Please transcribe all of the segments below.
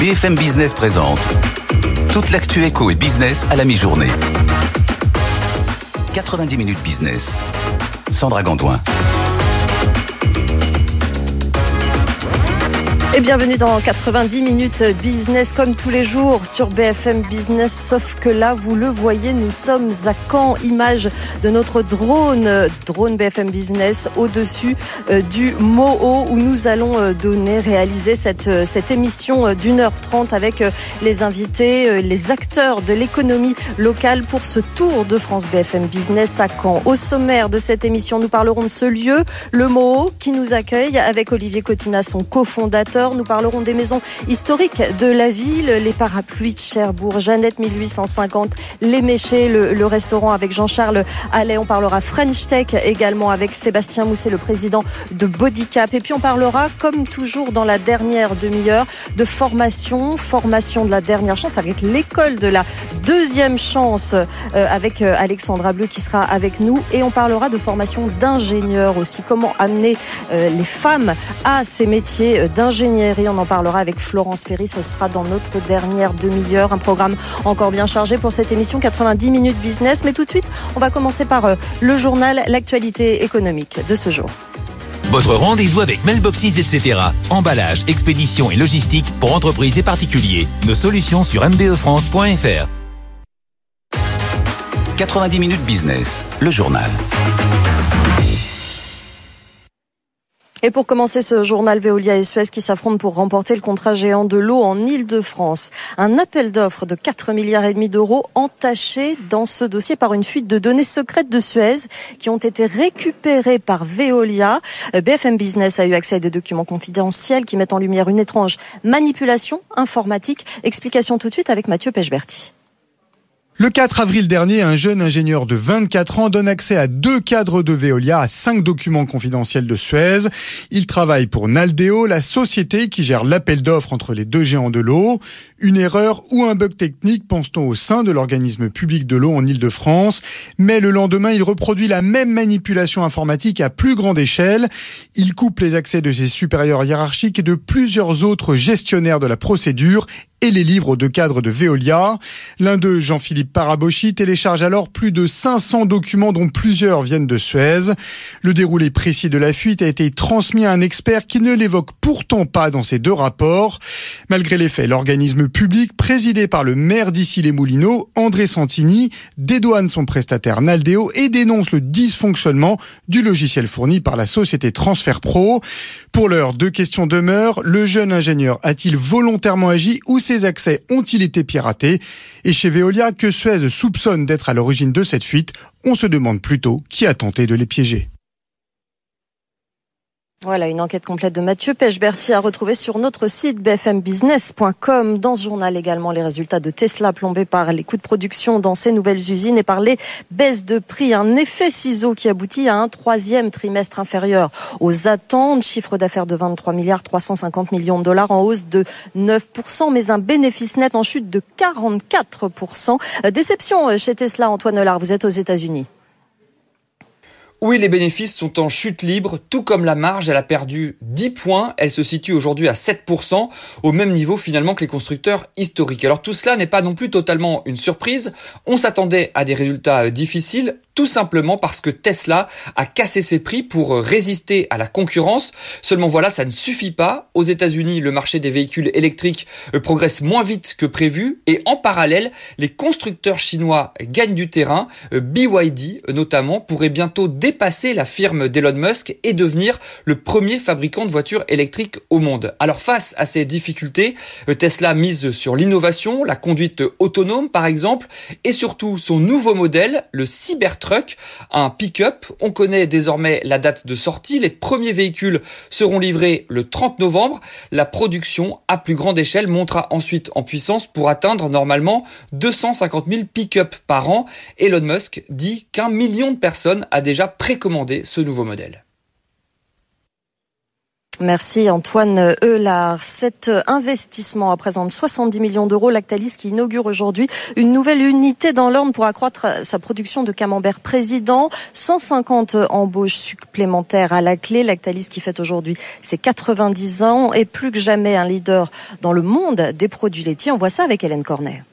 BFM Business présente toute l'actu éco et business à la mi-journée. 90 minutes business. Sandra Gandoin. Et bienvenue dans 90 minutes business comme tous les jours sur BFM Business. Sauf que là, vous le voyez, nous sommes à Caen. Image de notre drone, drone BFM Business au-dessus euh, du Moho où nous allons euh, donner, réaliser cette, euh, cette émission d'une heure trente avec les invités, les acteurs de l'économie locale pour ce tour de France BFM Business à Caen. Au sommaire de cette émission, nous parlerons de ce lieu, le Moho, qui nous accueille avec Olivier Cotina, son cofondateur nous parlerons des maisons historiques de la ville, les parapluies de Cherbourg, Jeannette 1850, les Méchés, le, restaurant avec Jean-Charles Allais. On parlera French Tech également avec Sébastien Mousset, le président de Bodycap. Et puis on parlera, comme toujours dans la dernière demi-heure, de formation, formation de la dernière chance avec l'école de la deuxième chance euh, avec euh, Alexandra Bleu qui sera avec nous. Et on parlera de formation d'ingénieur aussi. Comment amener euh, les femmes à ces métiers d'ingénieur on en parlera avec Florence Ferry. Ce sera dans notre dernière demi-heure. Un programme encore bien chargé pour cette émission 90 minutes business. Mais tout de suite, on va commencer par euh, le journal, l'actualité économique de ce jour. Votre rendez-vous avec Mailboxes, etc. Emballage, expédition et logistique pour entreprises et particuliers. Nos solutions sur mbefrance.fr. 90 minutes business, le journal. Et pour commencer ce journal Veolia et Suez qui s'affrontent pour remporter le contrat géant de l'eau en Ile-de-France. Un appel d'offres de 4 milliards et demi d'euros entaché dans ce dossier par une fuite de données secrètes de Suez qui ont été récupérées par Veolia. Euh, BFM Business a eu accès à des documents confidentiels qui mettent en lumière une étrange manipulation informatique. Explication tout de suite avec Mathieu Pechberti. Le 4 avril dernier, un jeune ingénieur de 24 ans donne accès à deux cadres de Veolia à cinq documents confidentiels de Suez. Il travaille pour Naldeo, la société qui gère l'appel d'offres entre les deux géants de l'eau. Une erreur ou un bug technique, pense-t-on, au sein de l'organisme public de l'eau en Ile-de-France. Mais le lendemain, il reproduit la même manipulation informatique à plus grande échelle. Il coupe les accès de ses supérieurs hiérarchiques et de plusieurs autres gestionnaires de la procédure et les livres de cadres de Veolia. L'un d'eux, Jean-Philippe Parabochi, télécharge alors plus de 500 documents dont plusieurs viennent de Suez. Le déroulé précis de la fuite a été transmis à un expert qui ne l'évoque pourtant pas dans ces deux rapports. Malgré les faits, l'organisme public, présidé par le maire d'ici les Moulineaux, André Santini, dédouane son prestataire Naldeo et dénonce le dysfonctionnement du logiciel fourni par la société Transfer Pro. Pour l'heure, deux questions demeurent. Le jeune ingénieur a-t-il volontairement agi ou ces accès ont-ils été piratés? Et chez Veolia, que Suez soupçonne d'être à l'origine de cette fuite, on se demande plutôt qui a tenté de les piéger. Voilà, une enquête complète de Mathieu Pechberti à retrouver sur notre site bfmbusiness.com. Dans ce journal également, les résultats de Tesla plombés par les coûts de production dans ces nouvelles usines et par les baisses de prix. Un effet ciseau qui aboutit à un troisième trimestre inférieur aux attentes. Chiffre d'affaires de 23 milliards 350 millions de dollars en hausse de 9%, mais un bénéfice net en chute de 44%. Déception chez Tesla, Antoine Hollard, vous êtes aux États-Unis. Oui, les bénéfices sont en chute libre, tout comme la marge, elle a perdu 10 points, elle se situe aujourd'hui à 7%, au même niveau finalement que les constructeurs historiques. Alors tout cela n'est pas non plus totalement une surprise, on s'attendait à des résultats euh, difficiles, tout simplement parce que Tesla a cassé ses prix pour euh, résister à la concurrence. Seulement voilà, ça ne suffit pas. Aux États-Unis, le marché des véhicules électriques euh, progresse moins vite que prévu et en parallèle, les constructeurs chinois gagnent du terrain. Euh, BYD notamment pourrait bientôt dépasser la firme d'Elon Musk et devenir le premier fabricant de voitures électriques au monde. Alors face à ces difficultés, Tesla mise sur l'innovation, la conduite autonome par exemple et surtout son nouveau modèle, le Cybertruck un pick-up. On connaît désormais la date de sortie. Les premiers véhicules seront livrés le 30 novembre. La production à plus grande échelle montera ensuite en puissance pour atteindre normalement 250 000 pick-up par an. Elon Musk dit qu'un million de personnes a déjà précommandé ce nouveau modèle. Merci Antoine Eulard. Cet investissement représente 70 millions d'euros. Lactalis qui inaugure aujourd'hui une nouvelle unité dans l'Orne pour accroître sa production de camembert président. 150 embauches supplémentaires à la clé. Lactalis qui fête aujourd'hui ses 90 ans et plus que jamais un leader dans le monde des produits laitiers. On voit ça avec Hélène Cornet.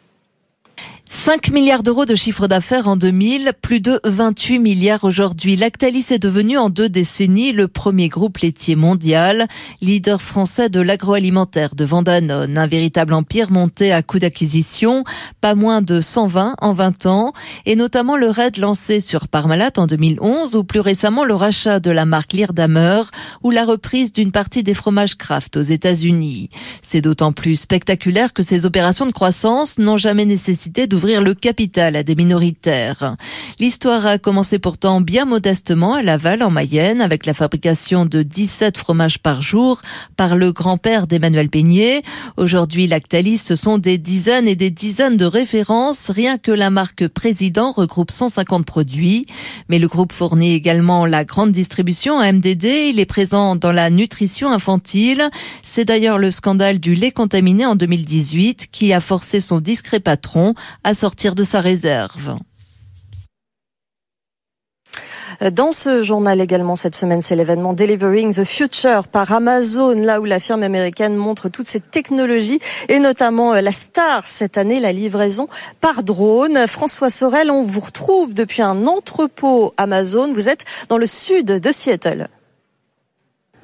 5 milliards d'euros de chiffre d'affaires en 2000, plus de 28 milliards aujourd'hui. Lactalis est devenu en deux décennies le premier groupe laitier mondial, leader français de l'agroalimentaire de Danone, un véritable empire monté à coup d'acquisition, pas moins de 120 en 20 ans, et notamment le raid lancé sur Parmalat en 2011 ou plus récemment le rachat de la marque Leardamer ou la reprise d'une partie des fromages Kraft aux États-Unis. C'est d'autant plus spectaculaire que ces opérations de croissance n'ont jamais nécessité de d'ouvrir le capital à des minoritaires. L'histoire a commencé pourtant bien modestement à Laval, en Mayenne, avec la fabrication de 17 fromages par jour par le grand-père d'Emmanuel Peignet. Aujourd'hui, Lactalis, ce sont des dizaines et des dizaines de références. Rien que la marque Président regroupe 150 produits. Mais le groupe fournit également la grande distribution à MDD. Il est présent dans la nutrition infantile. C'est d'ailleurs le scandale du lait contaminé en 2018 qui a forcé son discret patron à sortir de sa réserve. Dans ce journal également cette semaine, c'est l'événement Delivering the Future par Amazon, là où la firme américaine montre toutes ses technologies et notamment euh, la star cette année, la livraison par drone. François Sorel, on vous retrouve depuis un entrepôt Amazon. Vous êtes dans le sud de Seattle.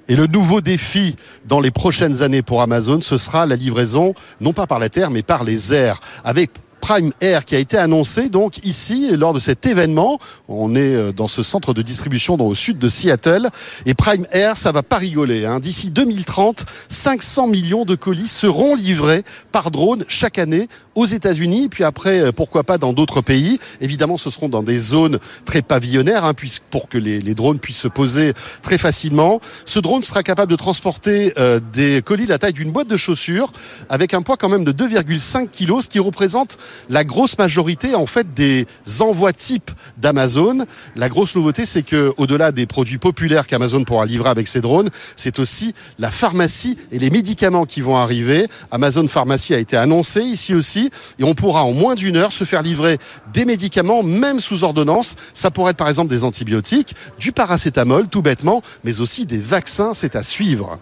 Et le nouveau défi dans les prochaines années pour Amazon, ce sera la livraison, non pas par la terre, mais par les airs, avec Prime Air qui a été annoncé donc ici lors de cet événement. On est euh, dans ce centre de distribution dans, au sud de Seattle et Prime Air, ça va pas rigoler. Hein. D'ici 2030, 500 millions de colis seront livrés par drone chaque année aux États-Unis, puis après euh, pourquoi pas dans d'autres pays. Évidemment, ce seront dans des zones très pavillonnaires, hein, pour que les, drones puissent se poser très facilement. Ce drone sera capable de transporter euh, des colis de la taille d'une boîte de chaussures avec un poids quand même de 2,5 kg, ce qui représente la grosse majorité en fait des envois types d'Amazon. La grosse nouveauté, c'est que au-delà des produits populaires qu'Amazon pourra livrer avec ses drones, c'est aussi la pharmacie et les médicaments qui vont arriver. Amazon Pharmacie a été annoncé ici aussi et on pourra en moins d'une heure se faire livrer des médicaments même sous ordonnance. Ça pourrait être par exemple des antibiotiques, du paracétamol tout bêtement, mais aussi des vaccins, c'est à suivre.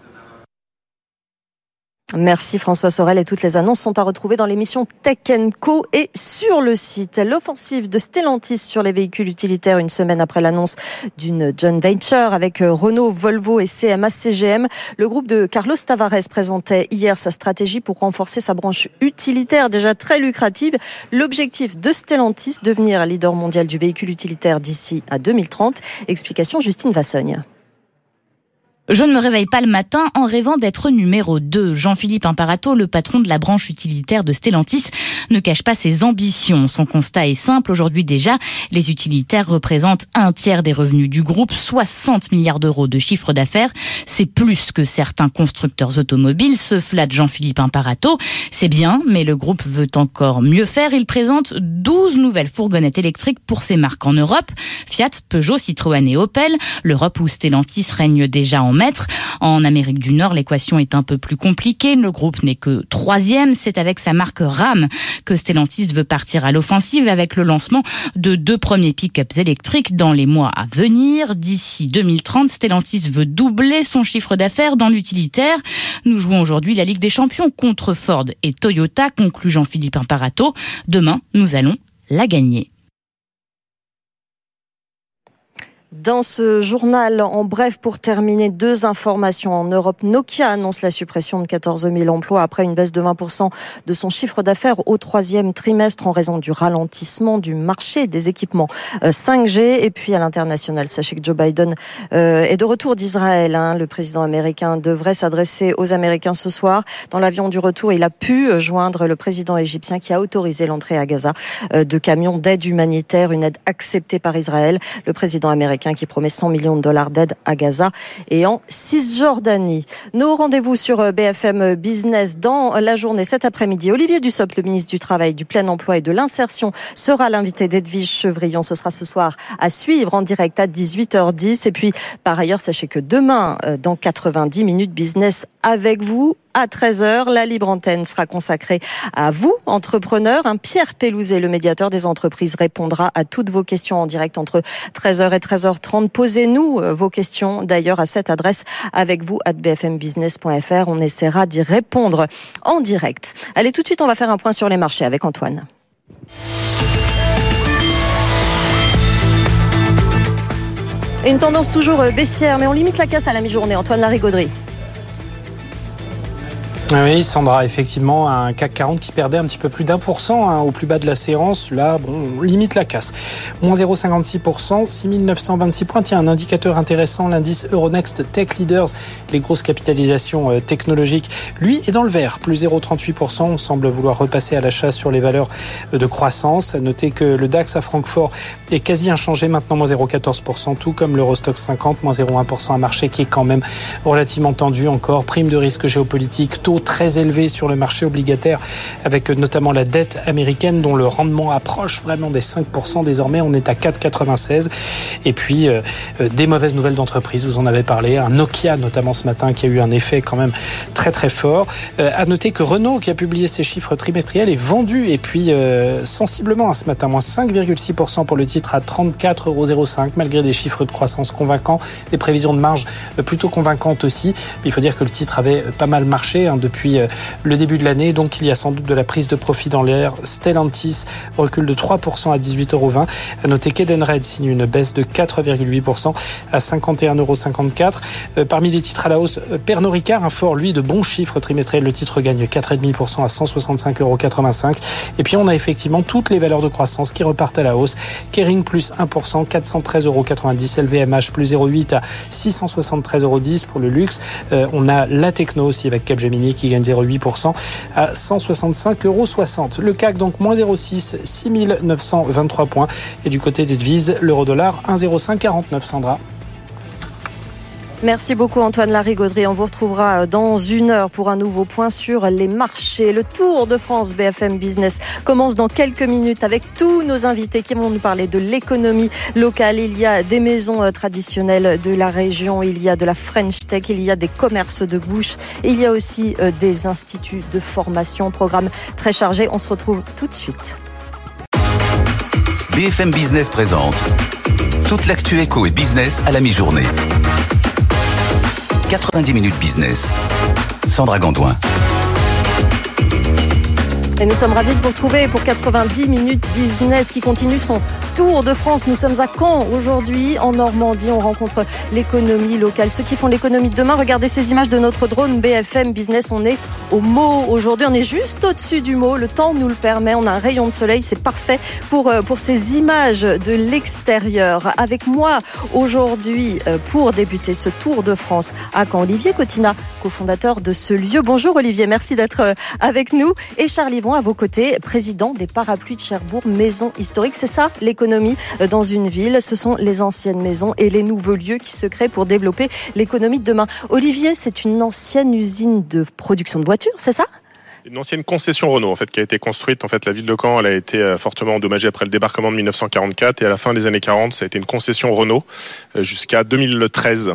Merci François Sorel et toutes les annonces sont à retrouver dans l'émission Tech Co et sur le site. L'offensive de Stellantis sur les véhicules utilitaires une semaine après l'annonce d'une joint venture avec euh, Renault, Volvo et CMA CGM. Le groupe de Carlos Tavares présentait hier sa stratégie pour renforcer sa branche utilitaire déjà très lucrative. L'objectif de Stellantis, devenir leader mondial du véhicule utilitaire d'ici à 2030. Explication Justine Vassogne. Je ne me réveille pas le matin en rêvant d'être numéro 2. Jean-Philippe Imparato, le patron de la branche utilitaire de Stellantis, ne cache pas ses ambitions. Son constat est simple. Aujourd'hui déjà, les utilitaires représentent un tiers des revenus du groupe, 60 milliards d'euros de chiffre d'affaires. C'est plus que certains constructeurs automobiles, se flatte Jean-Philippe Imparato. C'est bien, mais le groupe veut encore mieux faire. Il présente 12 nouvelles fourgonnettes électriques pour ses marques en Europe. Fiat, Peugeot, Citroën et Opel. L'Europe où Stellantis règne déjà en en Amérique du Nord, l'équation est un peu plus compliquée. Le groupe n'est que troisième. C'est avec sa marque RAM que Stellantis veut partir à l'offensive avec le lancement de deux premiers pick-ups électriques dans les mois à venir. D'ici 2030, Stellantis veut doubler son chiffre d'affaires dans l'utilitaire. Nous jouons aujourd'hui la Ligue des Champions contre Ford et Toyota, conclut Jean-Philippe Imparato. Demain, nous allons la gagner. Dans ce journal, en bref, pour terminer, deux informations. En Europe, Nokia annonce la suppression de 14 000 emplois après une baisse de 20% de son chiffre d'affaires au troisième trimestre en raison du ralentissement du marché des équipements 5G. Euh, Et puis à l'international, sachez que Joe Biden euh, est de retour d'Israël. Hein. Le président américain devrait s'adresser aux Américains ce soir. Dans l'avion du retour, il a pu joindre le président égyptien qui a autorisé l'entrée à Gaza euh, de camions d'aide humanitaire, une aide acceptée par Israël. Le président américain qui promet 100 millions de dollars d'aide à Gaza et en Cisjordanie. Nos rendez-vous sur BFM Business dans la journée cet après-midi. Olivier Dussopt, le ministre du Travail, du Plein Emploi et de l'Insertion, sera l'invité d'Edwige Chevrillon. Ce sera ce soir à suivre en direct à 18h10. Et puis, par ailleurs, sachez que demain, euh, dans 90 minutes business avec vous, à 13h. La libre antenne sera consacrée à vous, entrepreneurs. Un Pierre Pelouzet, le médiateur des entreprises, répondra à toutes vos questions en direct entre 13h et 13h30. Posez-nous euh, vos questions d'ailleurs à cette adresse avec vous à bfmbusiness.fr. On essaiera d'y répondre en direct. Allez, tout de suite, on va faire un point sur les marchés avec Antoine. Une tendance toujours euh, baissière, mais on limite la casse à la mi-journée. Antoine. Oui, Sandra, effectivement, un CAC 40 qui perdait un petit peu plus d'un pour cent hein, au plus bas de la séance. Là, bon, on limite la casse. Moins 0,56%, 6926 points. Tiens, un indicateur intéressant, l'indice Euronext Tech Leaders, les grosses capitalisations euh, technologiques. Lui est dans le vert, plus 0,38%. On semble vouloir repasser à l'achat sur les valeurs euh, de croissance. Notez que le DAX à Francfort est quasi inchangé, maintenant moins 0,14%, tout comme l'Eurostock 50, moins 0,1%, un marché qui est quand même relativement tendu encore. Prime de risque géopolitique, taux très élevé sur le marché obligataire, avec notamment la dette américaine dont le rendement approche vraiment des 5% désormais. On est à 4,96. Et puis euh, euh, des mauvaises nouvelles d'entreprise, vous en avez parlé. Un Nokia notamment ce matin qui a eu un effet quand même très très fort. Euh, à noter que Renault qui a publié ses chiffres trimestriels est vendu et puis sensiblement ce matin, moins 5,6% pour le titre à 34,05 euros malgré des chiffres de croissance convaincants, des prévisions de marge plutôt convaincantes aussi. Il faut dire que le titre avait pas mal marché hein, depuis euh, le début de l'année. Donc il y a sans doute de la prise de profit dans l'air. Stellantis recule de 3% à 18,20 euros. À noter qu'Edenred signe une baisse de 4,8% à 51,54 euros. Euh, parmi les titres à la hausse, euh, Pernod Ricard, un fort, lui, de bons chiffres trimestriels. Le titre gagne 4,5% à 165,85 euros. Et puis on a effectivement toutes les valeurs de croissance qui repartent à la hausse. Kering plus 1%, 413,90 euros. LVMH plus 0,8 à 673,10 euros pour le luxe. on a la techno aussi avec Capgemini qui gagne 0,8% à 165,60 euros. Le CAC donc moins 0,6, 6923 points. Et du côté des devises, l'euro dollar 1,0549 Sandra. Merci beaucoup Antoine Larigauderie. On vous retrouvera dans une heure pour un nouveau point sur les marchés. Le Tour de France BFM Business commence dans quelques minutes avec tous nos invités qui vont nous parler de l'économie locale. Il y a des maisons euh, traditionnelles de la région, il y a de la French Tech, il y a des commerces de bouche, il y a aussi euh, des instituts de formation. Programme très chargé. On se retrouve tout de suite. BFM Business présente toute l'actu éco et business à la mi-journée. 90 minutes business. Sandra Gondouin. Et nous sommes ravis de vous retrouver pour 90 minutes business qui continue son tour de France. Nous sommes à Caen aujourd'hui, en Normandie. On rencontre l'économie locale. Ceux qui font l'économie de demain, regardez ces images de notre drone BFM Business. On est au mot aujourd'hui. On est juste au-dessus du mot. Le temps nous le permet. On a un rayon de soleil. C'est parfait pour, euh, pour ces images de l'extérieur. Avec moi aujourd'hui euh, pour débuter ce tour de France à Caen, Olivier Cotina, cofondateur de ce lieu. Bonjour Olivier, merci d'être euh, avec nous. Et Charles à vos côtés, président des parapluies de Cherbourg, maison historique. C'est ça l'économie euh, dans une ville. Ce sont les anciennes maisons et les nouveaux lieux qui se créent pour développer l'économie de demain. Olivier, c'est une ancienne usine de production de voitures, c'est ça? Une ancienne concession Renault en fait qui a été construite en fait la ville de Caen elle a été euh, fortement endommagée après le débarquement de 1944 et à la fin des années 40 ça a été une concession Renault euh, jusqu'à 2013 euh,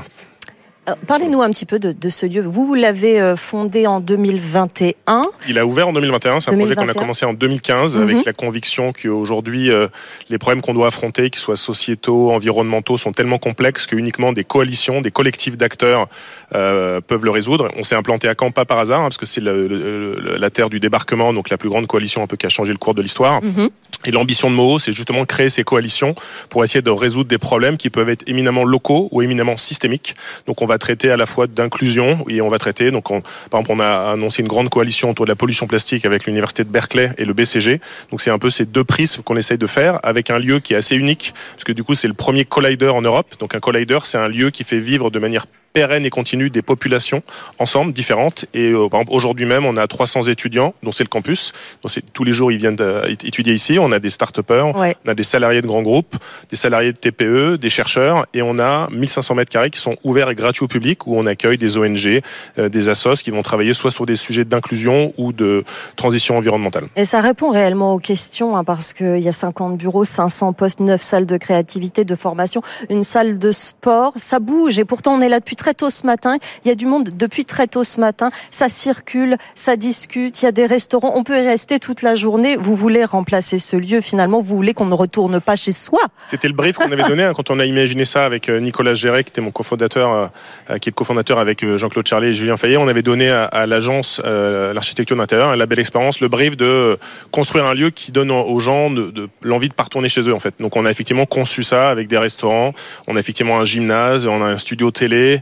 parlez-nous un petit peu de, ce lieu. Vous, l'avez euh, fondé en 2021. Il a ouvert en 2021. C'est un projet qu'on a commencé en 2015 avec mhm. la conviction qu'aujourd'hui, euh, les problèmes qu'on doit affronter, qu'ils soient sociétaux, environnementaux, sont tellement complexes que uniquement des coalitions, des collectifs d'acteurs peuvent le résoudre. On s'est implanté à Caen pas par hasard, hein, parce que c'est la terre du débarquement, donc la plus grande coalition un peu qui a changé le cours de l'histoire. Mhm. Et l'ambition de Moho, c'est justement créer ces coalitions pour essayer de résoudre des problèmes qui peuvent être éminemment locaux ou éminemment systémiques. Donc on va traiter à la fois d'inclusion et on va traiter, donc par exemple on a annoncé une grande coalition autour de la pollution plastique avec l'université de Berkeley et le BCG. Donc c'est un peu ces deux prismes qu'on essaye de faire avec un lieu qui est assez unique parce que du coup c'est le premier collider en Europe. Donc un collider c'est un lieu qui fait vivre de manière pérenne et continue des populations ensemble, différentes. Et par exemple, aujourd'hui même, on a 300 étudiants, dont c'est le campus. Donc tous les jours, ils viennent étudier ici. On a des start-upers, on a des salariés de grands groupes, des salariés de TPE, des chercheurs, et on a 1500 mètres carrés qui sont ouverts et gratuits au public, où on accueille des ONG, des assos qui vont travailler soit sur des sujets d'inclusion ou de transition environnementale. Et ça répond réellement aux questions, hein, parce qu'il y a 50 bureaux, 500 postes, 9 salles de créativité, de formation, une salle de sport. Ça bouge, et pourtant on est là depuis très tôt ce matin. Il y a du monde depuis très tôt ce matin. Ça circule, ça discute, il y a des restaurants. On peut y rester toute la journée. Vous voulez remplacer ce lieu, finalement, vous voulez qu'on ne retourne pas chez soi. C'était le brief qu'on avait donné hein, quand on a imaginé ça avec euh, Nicolas Géret, qui était mon cofondateur, euh, euh, qui est le cofondateur avec Jean-Claude Charlet et Julien Fayet. On avait donné à, l'agence l'architecture d'intérieur, la belle expérience, le brief de construire un lieu qui donne aux gens de, l'envie de pas retourner chez eux en fait. Donc on a effectivement conçu ça avec des restaurants, on a effectivement un gymnase, on a un studio télé,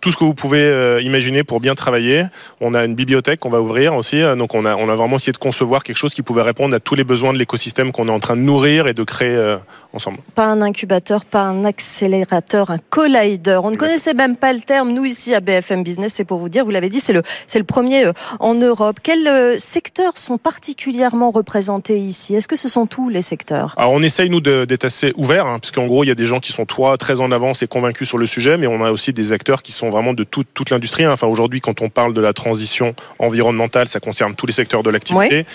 tout ce que vous pouvez euh, imaginer pour bien travailler. On a une bibliothèque qu'on va ouvrir aussi, euh, donc on a, on a vraiment essayé de concevoir quelque chose qui pouvait répondre à tous les besoins de l'écosystème qu'on est en train de nourrir et de créer euh, ensemble. Pas un incubateur, pas un accélérateur, un collider. On ne connaissait même pas le terme. Nous ici à BFM Business, c'est pour vous dire, vous l'avez dit, c'est le, c'est le premier en Europe. Quels secteurs sont particulièrement représentés ici? Est-ce que ce sont tous les secteurs? Alors on essaye nous d'être assez ouverts, hein, parce qu'en gros il y a des gens qui sont toi très en avance et convaincus sur le sujet, mais on a aussi des acteurs qui sont vraiment de toute, toute l'industrie. Hein. Enfin, aujourd'hui, quand on parle de la transition environnementale, ça concerne tous les secteurs de l'activité.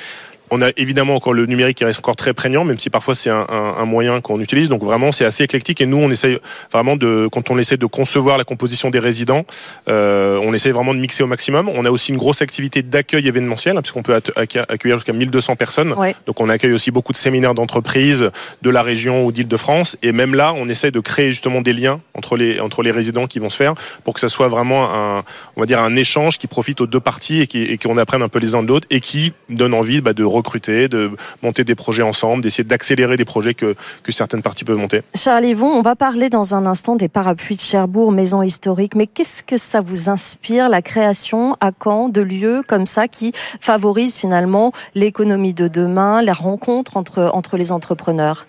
On a évidemment encore le numérique qui reste encore très prégnant, même si parfois c'est un, moyen qu'on utilise. Donc vraiment, c'est assez éclectique. Et nous, on essaye vraiment de, quand on essaie de concevoir la composition des résidents, euh, on essaie vraiment de mixer au maximum. On a aussi une grosse activité d'accueil événementiel, hein, puisqu'on peut accueillir jusqu'à 1200 personnes. Donc on accueille aussi beaucoup de séminaires d'entreprises de la région ou d'Île-de-France. Et même là, on essaie de créer justement des liens entre les, entre les résidents qui vont se faire pour que ça soit vraiment un, on va dire, un échange qui profite aux deux parties et qu'on apprenne un peu les uns de l'autre et qui donne envie bah, de recruter, de monter des projets ensemble, d'essayer d'accélérer des projets que, certaines parties peuvent monter. Charles Yvon, on va parler dans un instant des parapluies de Cherbourg, maison historique, mais qu'est-ce que ça vous inspire, la création à Caen de lieux comme ça qui favorisent finalement l'économie de demain, la rencontre entre les entrepreneurs?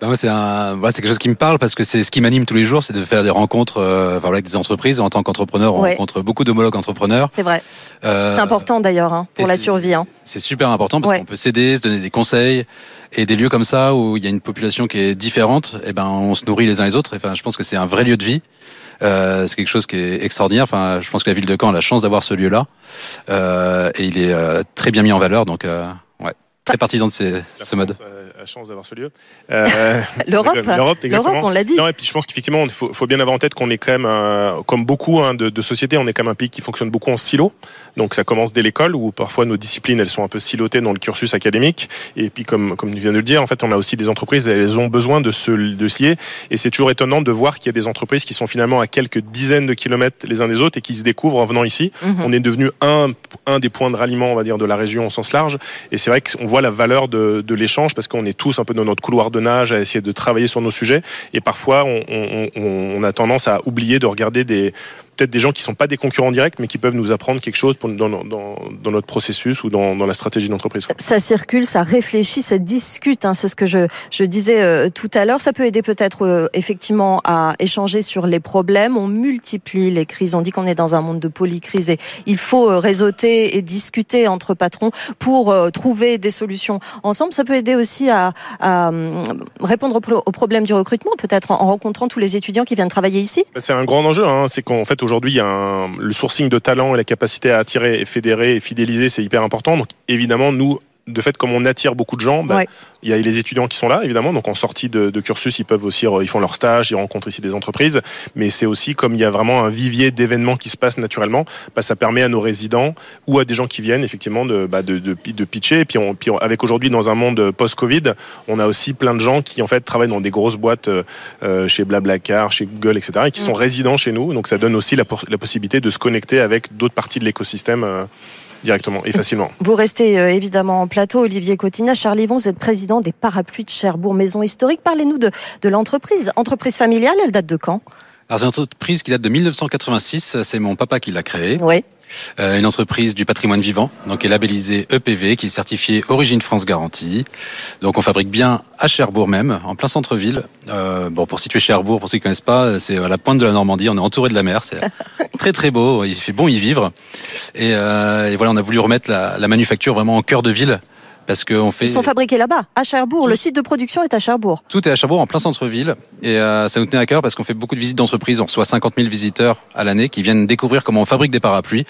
Ben c'est un, c'est quelque chose qui me parle parce que c'est ce qui m'anime tous les jours, c'est de faire des rencontres euh, avec des entreprises. En tant qu'entrepreneur, on rencontre beaucoup d'homologues entrepreneurs. C'est vrai. Euh, c'est important d'ailleurs hein, pour la survie. Hein. C'est super important parce qu'on peut s'aider, se donner des conseils et des lieux comme ça où il y a une population qui est différente. Et eh ben, on se nourrit les uns les autres. Enfin, je pense que c'est un vrai lieu de vie. Euh, c'est quelque chose qui est extraordinaire. Enfin, je pense que la ville de Caen a la chance d'avoir ce lieu-là euh, et il est euh, très bien mis en valeur. Donc, euh, ouais, très partisan de ces, ce mode la chance d'avoir ce lieu. Euh, L'Europe, l'Europe, on l'a dit. Non, et puis je pense qu'effectivement, il faut, faut, bien avoir en tête qu'on est quand même, euh, comme beaucoup hein, de, de, sociétés, on est quand même un pays qui fonctionne beaucoup en silo. Donc ça commence dès l'école, où parfois nos disciplines, elles sont un peu silotées dans le cursus académique. Et puis comme, comme tu viens de le dire, en fait, on a aussi des entreprises, elles ont besoin de se, de se lier. Et c'est toujours étonnant de voir qu'il y a des entreprises qui sont finalement à quelques dizaines de kilomètres les uns des autres et qui se découvrent en venant ici. Mhm. On est devenu un, un des points de ralliement, on va dire, de la région au sens large. Et c'est vrai qu'on voit la valeur de, de l'échange parce qu'on tous un peu dans notre couloir de nage à essayer de travailler sur nos sujets. Et parfois, on a tendance à oublier de regarder des peut-être des gens qui ne sont pas des concurrents directs, mais qui peuvent nous apprendre quelque chose pour, dans, dans, dans, notre processus ou dans, dans la stratégie d'entreprise. Ça circule, ça réfléchit, ça discute. Hein, c'est ce que je, je disais euh, tout à l'heure. Ça peut aider peut-être euh, effectivement à échanger sur les problèmes. On multiplie les crises. On dit qu'on est dans un monde de polycrise et il faut euh, réseauter et discuter entre patrons pour trouver des solutions ensemble. Ça peut aider aussi à, à répondre au, problème du recrutement, peut-être en rencontrant tous les étudiants qui viennent travailler ici. C'est un grand enjeu. Hein. C'est qu'en fait aujourd'hui, le sourcing de talent et la capacité à attirer, fédérer et fidéliser, c'est hyper important. Donc évidemment, nous, de fait, comme on attire beaucoup de gens, bah, il y a les étudiants qui sont là, évidemment. Donc en sortie de, cursus, ils peuvent aussi, ils font leur stage, ils rencontrent ici des entreprises. Mais c'est aussi comme il y a vraiment un vivier d'événements qui se passent naturellement, bah, ça permet à nos résidents ou à des gens qui viennent effectivement de, bah, de, de, pitcher. Et puis, on, puis avec aujourd'hui dans un monde post-Covid, on a aussi plein de gens qui en fait travaillent dans des grosses boîtes euh, euh, chez Blablacar, chez Google, etc. et qui sont mm. résidents chez nous. Donc ça donne aussi la, la possibilité de se connecter avec d'autres parties de l'écosystème. Euh, directement et facilement. Vous restez euh, évidemment en plateau, Olivier Cotina. Charles Yvon, vous êtes président des Parapluies de Cherbourg, maison historique. Parlez-nous de, de l'entreprise. Entreprise familiale, elle date de quand? Alors c'est une entreprise qui date de 1986, c'est mon papa qui l'a créée. Oui. Euh, une entreprise du patrimoine vivant, donc est labellisée EPV, qui est certifiée Origine France Garantie. Donc on fabrique bien à Cherbourg même, en plein centre-ville. Euh, bon, pour situer Cherbourg, pour ceux qui connaissent pas, c'est à la pointe de la Normandie. On est entouré de la mer, c'est très très beau. Il fait bon y vivre. Et, euh, et voilà, on a voulu remettre la, la manufacture vraiment au cœur de ville parce qu'on fait. Ils sont fabriqués là-bas, à Cherbourg. Le site de production est à Cherbourg. Tout est à Cherbourg, en plein centre-ville. Et euh, ça nous tenait à cœur parce qu'on fait beaucoup de visites d'entreprise. On reçoit 50 000 visiteurs à l'année qui viennent découvrir comment on fabrique des parapluies.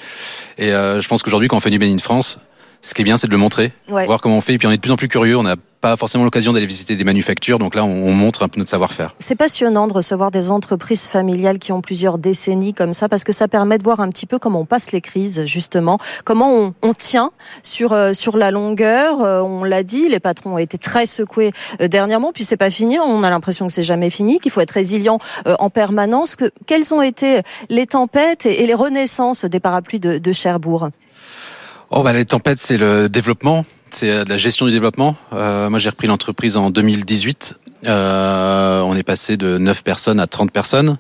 Et euh, je pense qu'aujourd'hui, quand on fait du Made in France, ce qui est bien, c'est de le montrer, Ouais. voir comment on fait. Et puis on est de plus en plus curieux. On n'a pas forcément l'occasion d'aller visiter des manufactures. Donc là, on, on montre un peu notre savoir-faire. C'est passionnant de recevoir des entreprises familiales qui ont plusieurs décennies comme ça, parce que ça permet de voir un petit peu comment on passe les crises, justement, comment on, on tient sur euh, sur la longueur. Euh, on l'a dit, les patrons ont été très secoués euh, dernièrement, puis c'est pas fini. On a l'impression que c'est jamais fini, qu'il faut être résilient en permanence. Que, quelles ont été les tempêtes et, et les renaissances des parapluies de, de Cherbourg? Oh bah les tempêtes, c'est le développement, c'est euh, la gestion du développement. Euh, moi, j'ai repris l'entreprise en 2018. Euh, on est passé de 9 personnes à 30 personnes.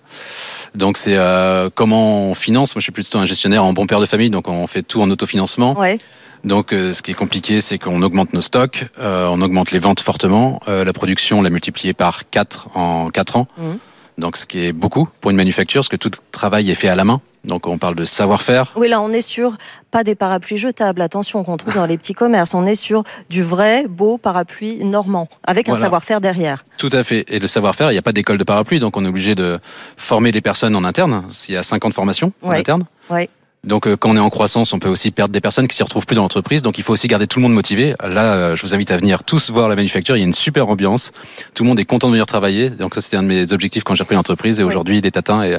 Donc c'est euh, comment on finance? Moi, je suis plutôt un gestionnaire en bon père de famille, donc on fait tout en autofinancement. Ouais. Donc euh, ce qui est compliqué, c'est qu'on augmente nos stocks, euh, on augmente les ventes fortement, euh, la production on l'a multipliée par 4 en 4 ans. Mhm. Donc ce qui est beaucoup pour une manufacture, parce que tout le travail est fait à la main. Donc on parle de savoir-faire, Oui, là, on est sur pas des parapluies jetables, attention, qu'on trouve dans les petits commerces. On est sur du vrai, beau parapluie normand, avec un savoir-faire derrière. Tout à fait. Et le savoir-faire, il n'y a pas d'école de parapluie, donc on est obligé de former les personnes en interne. S'il y a 50 formations en Ouais. interne. Ouais. Donc euh, quand on est en croissance, on peut aussi perdre des personnes qui s'y retrouvent plus dans l'entreprise. Donc il faut aussi garder tout le monde motivé. Là, euh, je vous invite à venir tous voir la manufacture. Il y a une super ambiance. Tout le monde est content de venir travailler. Donc ça, c'était un de mes objectifs quand j'ai repris l'entreprise. Et Oui. aujourd'hui, il est atteint et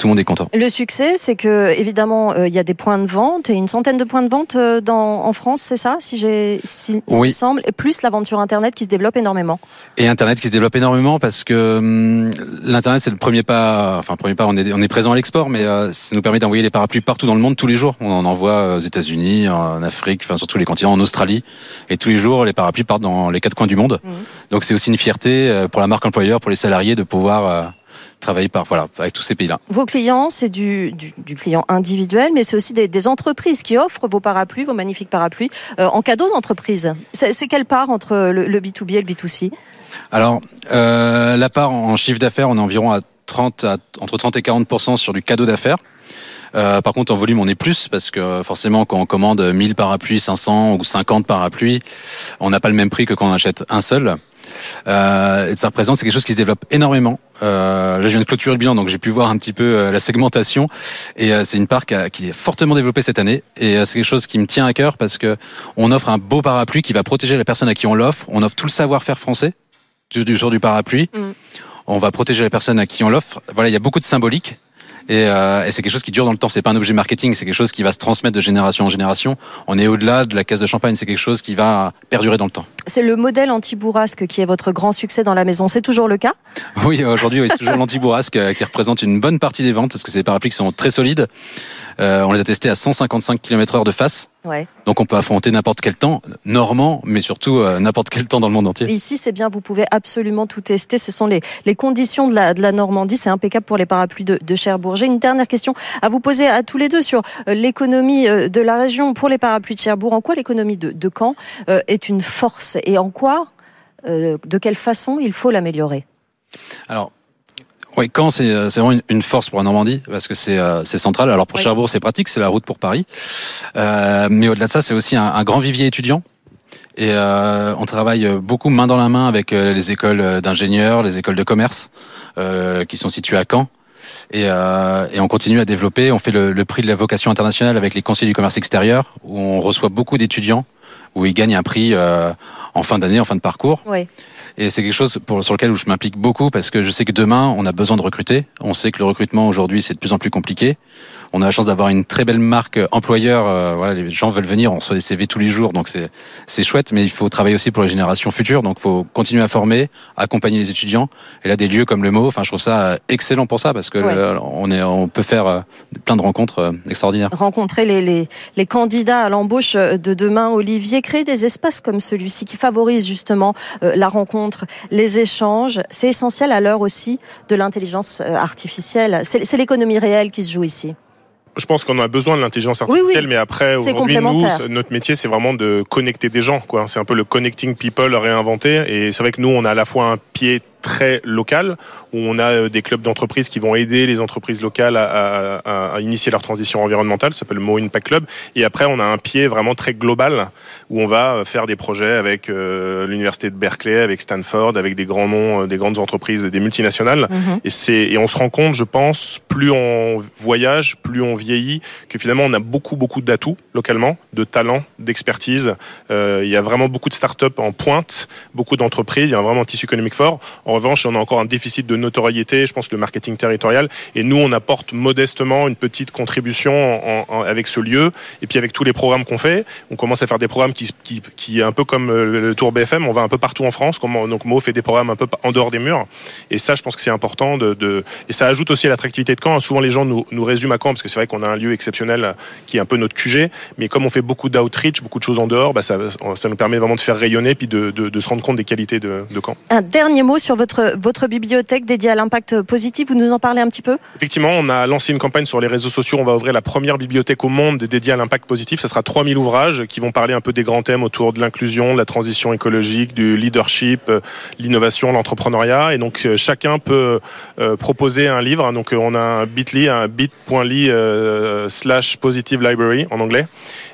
tout le monde est content. Le succès, c'est que évidemment, euh, il y a des points de vente et une centaine de points de vente euh, dans, en France, c'est ça, si j'ai, si il Oui. me semble, et plus la vente sur Internet qui se développe énormément. Et Internet qui se développe énormément parce que hum, l'Internet c'est le premier pas. Enfin, premier pas, on est, on est présent à l'export, mais euh, ça nous permet d'envoyer les parapluies partout dans le monde tous les jours. On en envoie aux États-Unis, en Afrique, enfin sur tous les continents, en Australie, et tous les jours les parapluies partent dans les quatre coins du monde. Mhm. Donc c'est aussi une fierté pour la marque employeur, pour les salariés de pouvoir travailler par voilà avec tous ces pays-là. Vos clients, c'est du, du, du client individuel, mais c'est aussi des, des entreprises qui offrent vos parapluies, vos magnifiques parapluies, euh, en cadeau d'entreprise. C'est, c'est quelle part entre le, le B2B et le B2C Alors, euh, la part en chiffre d'affaires, on est environ à 30, à- entre 30 et 40% sur du cadeau d'affaires. Euh, par contre, en volume, on est plus parce que forcément, quand on commande 1000 parapluies, 500 ou 50 parapluies, on n'a pas le même prix que quand on achète un seul. Euh, et ça représente, c'est quelque chose qui se développe énormément. Euh, là, je viens de clôturer le bilan, donc j'ai pu voir un petit peu euh, la segmentation. Et euh, c'est une part qui, a- qui est fortement développée cette année. Et euh, c'est quelque chose qui me tient à cœur parce que on offre un beau parapluie qui va protéger la personne à qui on l'offre. On offre tout le savoir-faire français du, du sur du parapluie. Mm. On va protéger la personne à qui on l'offre. Voilà, il y a beaucoup de symbolique. Et, euh, et c'est quelque chose qui dure dans le temps. C'est pas un objet marketing, c'est quelque chose qui va se transmettre de génération en génération. On est au-delà de la caisse de champagne. C'est quelque chose qui va perdurer dans le temps. C'est le modèle anti-bourrasque qui est votre grand succès dans la maison. C'est toujours le cas? Oui, aujourd'hui, oui, c'est toujours l'anti-bourrasque euh, qui représente une bonne partie des ventes parce que des parapluies sont très solides. Euh, on les a testés à 155 km heure de face. Ouais. Donc on peut affronter n'importe quel temps, normand, mais surtout euh, n'importe quel temps dans le monde entier. Ici, c'est bien, vous pouvez absolument tout tester. Ce sont les, les conditions de la, de la Normandie. C'est impeccable pour les parapluies de, de Cherbourg. J'ai une dernière question à vous poser à tous les deux sur euh, l'économie de la région pour les parapluies de Cherbourg. En quoi l'économie de, de Caen euh, est une force et en quoi, de quelle façon il faut l'améliorer? Alors, oui, Caen, c'est euh, vraiment une, une force pour la Normandie parce que c'est euh, central. Alors pour Oui. Cherbourg, c'est pratique, c'est la route pour Paris. Euh, mais au-delà de ça, c'est aussi un, un grand vivier étudiant. Et euh, on travaille beaucoup main dans la main avec euh, les écoles euh, d'ingénieurs, les écoles de commerce euh, qui sont situées à Caen. Et, euh, et on continue à développer. On fait le, le prix de la vocation internationale avec les conseillers du commerce extérieur, où on reçoit beaucoup d'étudiants, où ils gagnent un prix euh, en fin d'année, en fin de parcours. Oui. Et c'est quelque chose sur lequel je m'implique beaucoup parce que je sais que demain, on a besoin de recruter. On sait que le recrutement aujourd'hui, c'est de plus en plus compliqué. On a la chance d'avoir une très belle marque employeur. voilà, les gens veulent venir, on reçoit des CV tous les jours, donc c'est c'est chouette. Mais il faut travailler aussi pour les générations futures, donc il faut continuer à former, accompagner les étudiants. Et là, des lieux comme le mot, enfin, je trouve ça excellent pour ça parce que on est, on peut faire plein de rencontres extraordinaires. Rencontrer les, les, les candidats à l'embauche de demain, Olivier, créer des espaces comme celui-ci qui favorisent justement la rencontre, les échanges, c'est essentiel à l'heure aussi de l'intelligence artificielle. C'est l'économie réelle qui se joue ici je pense qu'on a besoin de l'intelligence artificielle, mais après, aujourd'hui, nous, notre métier, c'est vraiment de connecter des gens. Quoi. C'est un peu le connecting people réinventé. Et c'est vrai que nous, on a à la fois un pied très local où on a euh, des clubs d'entreprises qui vont aider les entreprises locales à, à, à, initier leur transition environnementale, ça s'appelle Mo Impact Club. Et après, on a un pied vraiment très global où on va euh, faire des projets avec euh, l'université de Berkeley, avec Stanford, avec des grands noms, des grandes entreprises, des multinationales. Mhm. Et c'est et on se rend compte, je pense, plus on voyage, plus on vieillit, que finalement on a beaucoup beaucoup d'atouts localement, de talents, d'expertise. il y a vraiment beaucoup de startups en pointe, beaucoup d'entreprises. Il y a vraiment un tissu économique fort. En revanche, on a encore un déficit de notoriété, je pense, le marketing territorial. Et nous, on apporte modestement une petite contribution avec ce lieu. Et puis avec tous les programmes qu'on fait, on commence à faire des programmes qui, qui, qui un peu comme euh, le Tour BFM, on va un peu partout en France. Donc Mo fait des programmes un peu en dehors des murs. Et ça, je pense que c'est important. Et ça ajoute aussi à l'attractivité de Caen. Souvent, les gens nous, nous résument à Caen, parce que c'est vrai qu'on a un lieu exceptionnel qui est un peu notre QG. Mais comme on fait beaucoup d'outreach, beaucoup de choses en dehors, bah ça, nous permet vraiment de faire rayonner puis de, de, de se rendre compte des qualités de, de Caen. Un dernier mot sur votre, votre bibliothèque dédiée à l'impact positif. Vous nous en parlez un petit peu? Effectivement, on a lancé une campagne sur les réseaux sociaux. On va ouvrir la première bibliothèque au monde dédiée à l'impact positif. Ça sera 3000 ouvrages qui vont parler un peu des grands thèmes autour de l'inclusion, de la transition écologique, du leadership, euh, l'innovation, l'entrepreneuriat. Et donc, euh, chacun peut euh, proposer un livre. Donc, on a un bit.ly, un bit.ly slash positive library en anglais.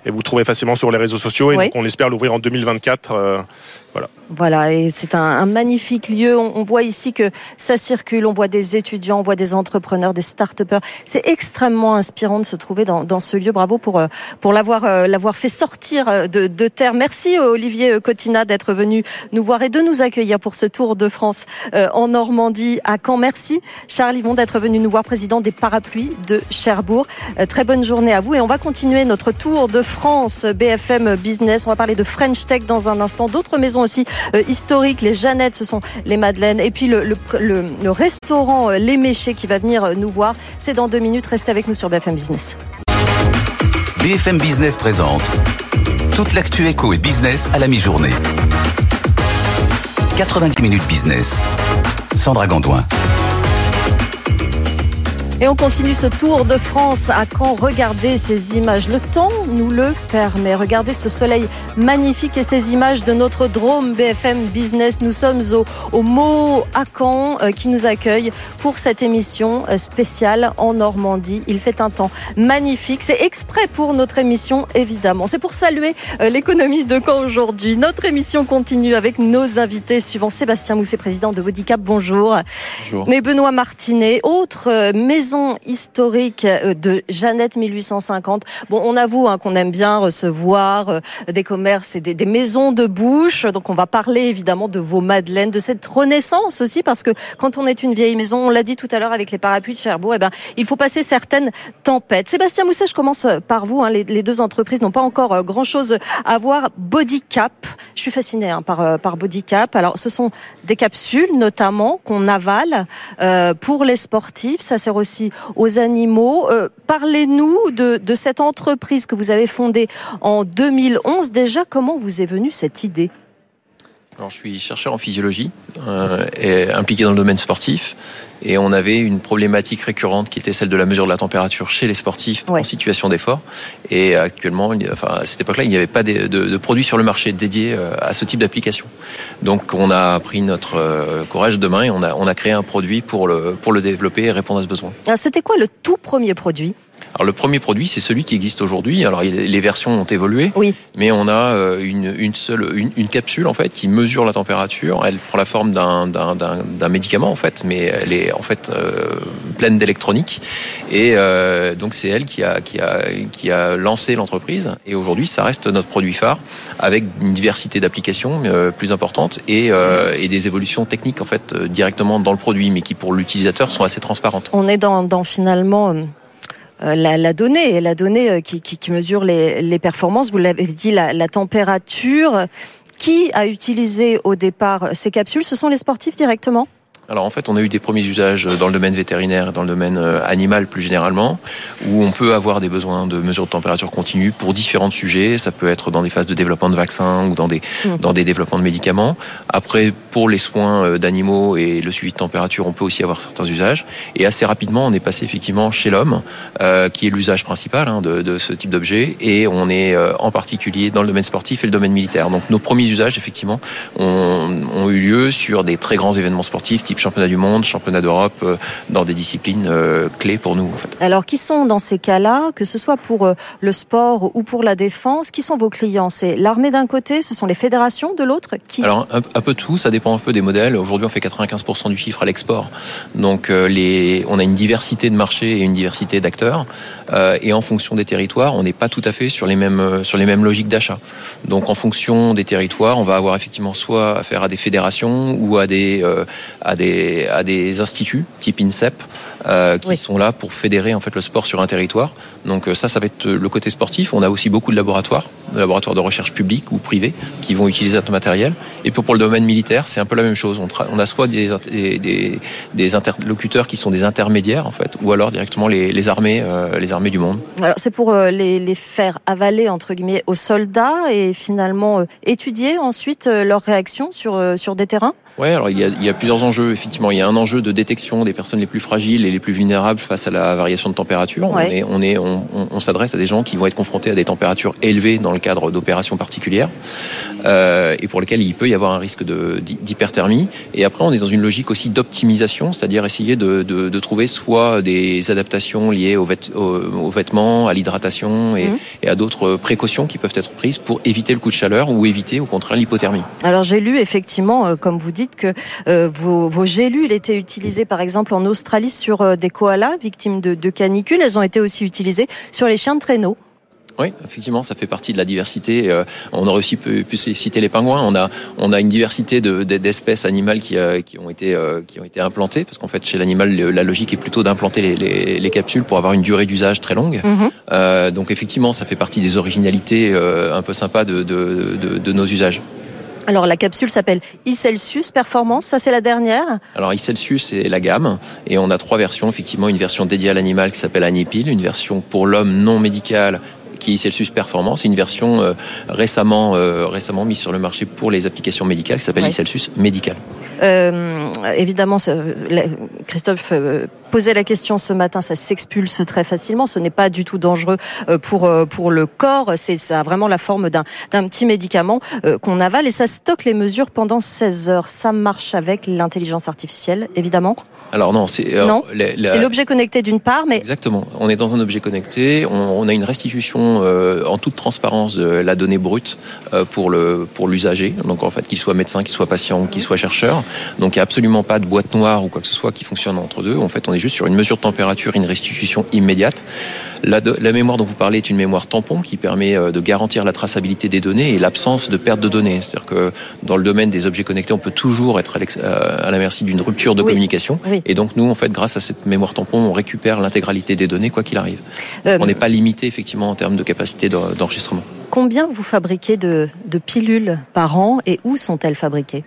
Et vous le trouvez facilement sur les réseaux sociaux. Et donc, on espère l'ouvrir en 2024. voilà. Voilà, et c'est un, magnifique lieu. On, voit ici que ça circule, on voit des étudiants, on voit des entrepreneurs, des start-upers. C'est extrêmement inspirant de se trouver dans, ce lieu. Bravo pour, euh, pour l'avoir, euh, l'avoir fait sortir euh, de, de terre. Merci Olivier Cotina d'être venu nous voir et de nous accueillir pour ce Tour de France en Normandie à Caen. Merci Charles Yvon d'être venu nous voir, président des parapluies de Cherbourg. Très bonne journée à vous et on va continuer notre Tour de France BFM Business. On va parler de French Tech dans un instant, d'autres maisons aussi historiques. Les Jeannettes, ce sont les Madeleines. Et puis le, restaurant euh, Les Méchés qui va venir euh, nous voir. C'est dans deux minutes. Restez avec nous sur BFM Business. BFM Business présente toute l'actu éco et business à la mi-journée. 90 minutes business. Sandra Gondouin. Et on continue ce tour de France à Caen. Regardez ces images? Le temps nous le permet. Regardez ce soleil magnifique et ces images de notre drone BFM Business. Nous sommes au, au Mot à Caen euh, qui nous accueille pour cette émission euh, spéciale en Normandie. Il fait un temps magnifique. C'est exprès pour notre émission, évidemment. C'est pour saluer euh, l'économie de Caen aujourd'hui. Notre émission continue avec nos invités suivants. Sébastien Mousset, président de Bodycap. Bonjour. Bonjour. Mais Benoît Martinet, autre maison maison historique euh, de Jeannette 1850. Bon, on avoue hein, qu'on aime bien recevoir euh, des commerces et des, maisons de bouche. Donc, on va parler évidemment de vos madeleines, de cette renaissance aussi, parce que quand on est une vieille maison, on l'a dit tout à l'heure avec les parapluies de Cherbourg, eh ben, il faut passer certaines tempêtes. Sébastien Mousset, je commence par vous. Hein. Les, deux entreprises n'ont pas encore euh, grand-chose à voir. Bodycap, je suis fascinée hein, par, par Bodycap. Alors, ce sont des capsules, notamment, qu'on avale pour les sportifs. Ça sert aussi aux animaux. Euh, parlez-nous de, de cette entreprise que vous avez fondée en 2011. Déjà, comment vous est venue cette idée? Alors, je suis chercheur en physiologie euh, et impliqué dans le domaine sportif. Et on avait une problématique récurrente qui était celle de la mesure de la température chez les sportifs en situation d'effort. Et actuellement, enfin, à cette époque-là, il n'y avait pas de, de, produits sur le marché dédiés euh, à ce type d'application. Donc, on a pris notre euh, courage de main et on a, on a créé un produit pour le, pour le développer et répondre à ce besoin. C'était quoi le tout premier produit? Alors le premier produit, c'est celui qui existe aujourd'hui. Alors les versions ont évolué, oui. mais on a euh, une, une seule une, une, capsule en fait qui mesure la température. Elle prend la forme d'un médicament en fait, mais elle est en fait euh, pleine d'électronique. Et euh, donc c'est elle qui a qui a qui a lancé l'entreprise. Et aujourd'hui, ça reste notre produit phare avec une diversité d'applications plus importante et, et des évolutions techniques en fait directement dans le produit, mais qui pour l'utilisateur sont assez transparentes. On est dans, dans finalement la, donnée, la donnée qui, mesure les, performances. Vous l'avez dit, la température. Qui a utilisé au départ ces capsules? Ce sont les sportifs directement? Alors en fait, on a eu des premiers usages dans le domaine vétérinaire et dans le domaine euh, animal plus généralement, où on peut avoir des besoins de mesure de température continue pour différents sujets. Ça peut être dans des phases de développement de vaccins ou dans des, mmh. dans des développements de médicaments. Après, pour les soins euh, d'animaux et le suivi de température, on peut aussi avoir certains usages. Et assez rapidement, on est passé effectivement chez l'homme, euh, qui est l'usage principal hein, de, de, ce type d'objet. Et on est en particulier dans le domaine sportif et le domaine militaire. Donc nos premiers usages, effectivement, ont, ont eu lieu sur des très grands événements sportifs, type championnat du monde, championnat d'Europe, euh, dans des disciplines euh, clés pour nous. En fait. Alors, qui sont dans ces cas-là, que ce soit pour euh, le sport ou pour la défense, qui sont vos clients? C'est l'armée d'un côté, ce sont les fédérations de l'autre? Qui... Alors, un, peu tout, ça dépend un peu des modèles. Aujourd'hui, on fait 95% du chiffre à l'export. Donc, les, on a une diversité de marchés et une diversité d'acteurs. et en fonction des territoires, on n'est pas tout à fait sur les mêmes, sur les mêmes logiques d'achat. Donc, en fonction des territoires, on va avoir effectivement soit affaire à des fédérations ou à des, à des à des instituts type INSEP euh, qui sont là pour fédérer en fait le sport sur un territoire. Donc euh, ça, ça va être le côté sportif. On a aussi beaucoup de laboratoires, de laboratoires de recherche publics ou privés qui vont utiliser notre matériel. Et pour le domaine militaire, c'est un peu la même chose. On, on a soit des, des, des, interlocuteurs qui sont des intermédiaires en fait, ou alors directement les, les armées, euh, les armées du monde. Alors c'est pour les, les, faire avaler entre guillemets aux soldats et finalement étudier ensuite leur réaction sur sur des terrains? Ouais, alors il y, a, il y a plusieurs enjeux effectivement. Il y a un enjeu de détection des personnes les plus fragiles et les plus vulnérables face à la variation de température. On est, on est, on, on s'adresse à des gens qui vont être confrontés à des températures élevées dans le cadre d'opérations particulières euh, et pour lesquelles il peut y avoir un risque d'hyperthermie. Et après, on est dans une logique aussi d'optimisation, c'est-à-dire essayer de, de, de, trouver soit des adaptations liées aux, aux, vêtements, à l'hydratation et, mmh. et, à d'autres précautions qui peuvent être prises pour éviter le coup de chaleur ou éviter au contraire l'hypothermie. Alors j'ai lu effectivement, euh, comme vous dites, que euh, vos, vos gélules étaient utilisées par exemple en Australie sur euh, des koalas victimes de, de canicules. Elles ont été aussi utilisées sur les chiens de traîneau. Oui, effectivement, ça fait partie de la diversité. Euh, on aurait aussi pu, citer les pingouins. On a, on a une diversité d'espèces animales qui, euh, qui, ont été, qui ont été implantées, parce qu'en fait, chez l'animal, la logique est plutôt d'implanter les, les, capsules pour avoir une durée d'usage très longue. Mhm. donc, effectivement, ça fait partie des originalités un peu sympas de, de, de nos usages. Alors la capsule s'appelle e-Celsius Performance, ça c'est la dernière. Alors e-Celsius c'est la gamme. Et on a trois versions, effectivement une version dédiée à l'animal qui s'appelle Anipil, une version pour l'homme non médical qui est Celsius Performance, une version euh, récemment, euh, récemment mise sur le marché pour les applications médicales qui s'appelle ouais. Celsius Médical. Euh, évidemment, Christophe posait la question ce matin, ça s'expulse très facilement, ce n'est pas du tout dangereux pour, pour le corps, c'est ça a vraiment la forme d'un petit médicament qu'on avale et ça stocke les mesures pendant 16 heures. Ça marche avec l'intelligence artificielle, évidemment? Alors non, c'est l'objet connecté d'une part, mais exactement. On est dans un objet connecté. On, on a une restitution euh, en toute transparence de la donnée brute euh, pour le pour l'usager. Donc en fait, qu'il soit médecin, qu'il soit patient, qu'il soit chercheur. Donc il n'y a absolument pas de boîte noire ou quoi que ce soit qui fonctionne entre deux. En fait, on est juste sur une mesure de température, une restitution immédiate. La, la mémoire dont vous parlez est une mémoire tampon qui permet euh, de garantir la traçabilité des données et l'absence de perte de données. C'est-à-dire que dans le domaine des objets connectés, on peut toujours être à la merci d'une rupture de communication. Et donc nous, en fait, grâce à cette mémoire tampon, on récupère l'intégralité des données quoi qu'il arrive. on n'est pas limité effectivement en termes de capacité d'enregistrement. Combien vous fabriquez de, de pilules par an et où sont-elles fabriquées?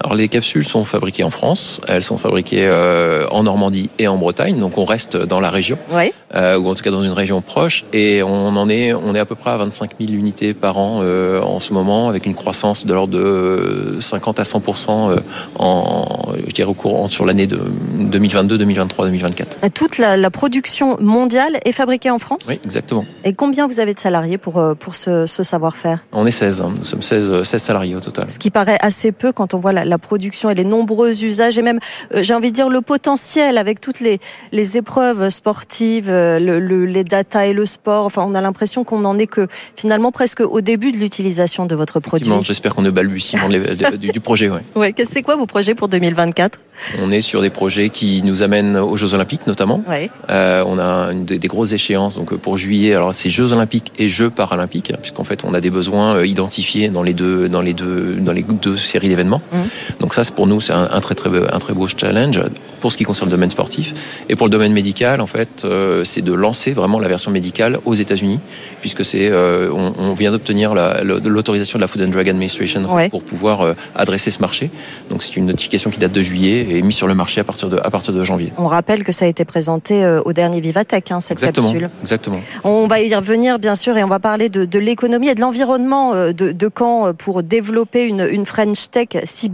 Alors les capsules sont fabriquées en France, elles sont fabriquées euh, en Normandie et en Bretagne, donc on reste dans la région, oui. euh, ou en tout cas dans une région proche, et on en est, on est à peu près à 25 000 unités par an euh, en ce moment, avec une croissance de l'ordre de 50 à 100 euh, en, je dirais au courant sur l'année de 2022, 2023, 2024. Toute la, la, production mondiale est fabriquée en France Oui, exactement. Et combien vous avez de salariés pour pour ce, ce savoir-faire? On est 16, hein. nous sommes 16, 16 salariés au total. Ce qui paraît assez peu quand on voit la, la production et les nombreux usages et même, euh, j'ai envie de dire, le potentiel avec toutes les, les épreuves sportives, euh, le, les data et le sport. Enfin, on a l'impression qu'on n'en est que finalement presque au début de l'utilisation de votre produit. J'espère qu'on est balbutiement du, du projet. Ouais. ouais c'est quoi vos projets pour 2024 On est sur des projets qui nous amènent aux Jeux Olympiques notamment. Ouais. Euh, on a une, des, des, grosses échéances donc pour juillet. Alors c'est Jeux Olympiques et Jeux Paralympiques puisqu'en fait on a des besoins identifiés dans les deux dans les deux dans les deux séries d'événements. Mmh. Donc ça, pour nous, c'est un, un, très très un très beau challenge pour ce qui concerne le domaine sportif. Et pour le domaine médical, en fait, euh, c'est de lancer vraiment la version médicale aux États-Unis, puisque c'est, euh, on, on, vient d'obtenir l'autorisation de la Food and Drug Administration ouais. pour pouvoir euh, adresser ce marché. Donc c'est une notification qui date de juillet et mise sur le marché à partir de, à partir de janvier. On rappelle que ça a été présenté au dernier Vivatech, hein, cette exactement, capsule. Exactement. On va y revenir, bien sûr, et on va parler de, de l'économie et de l'environnement de, de, Caen pour développer une, une French Tech si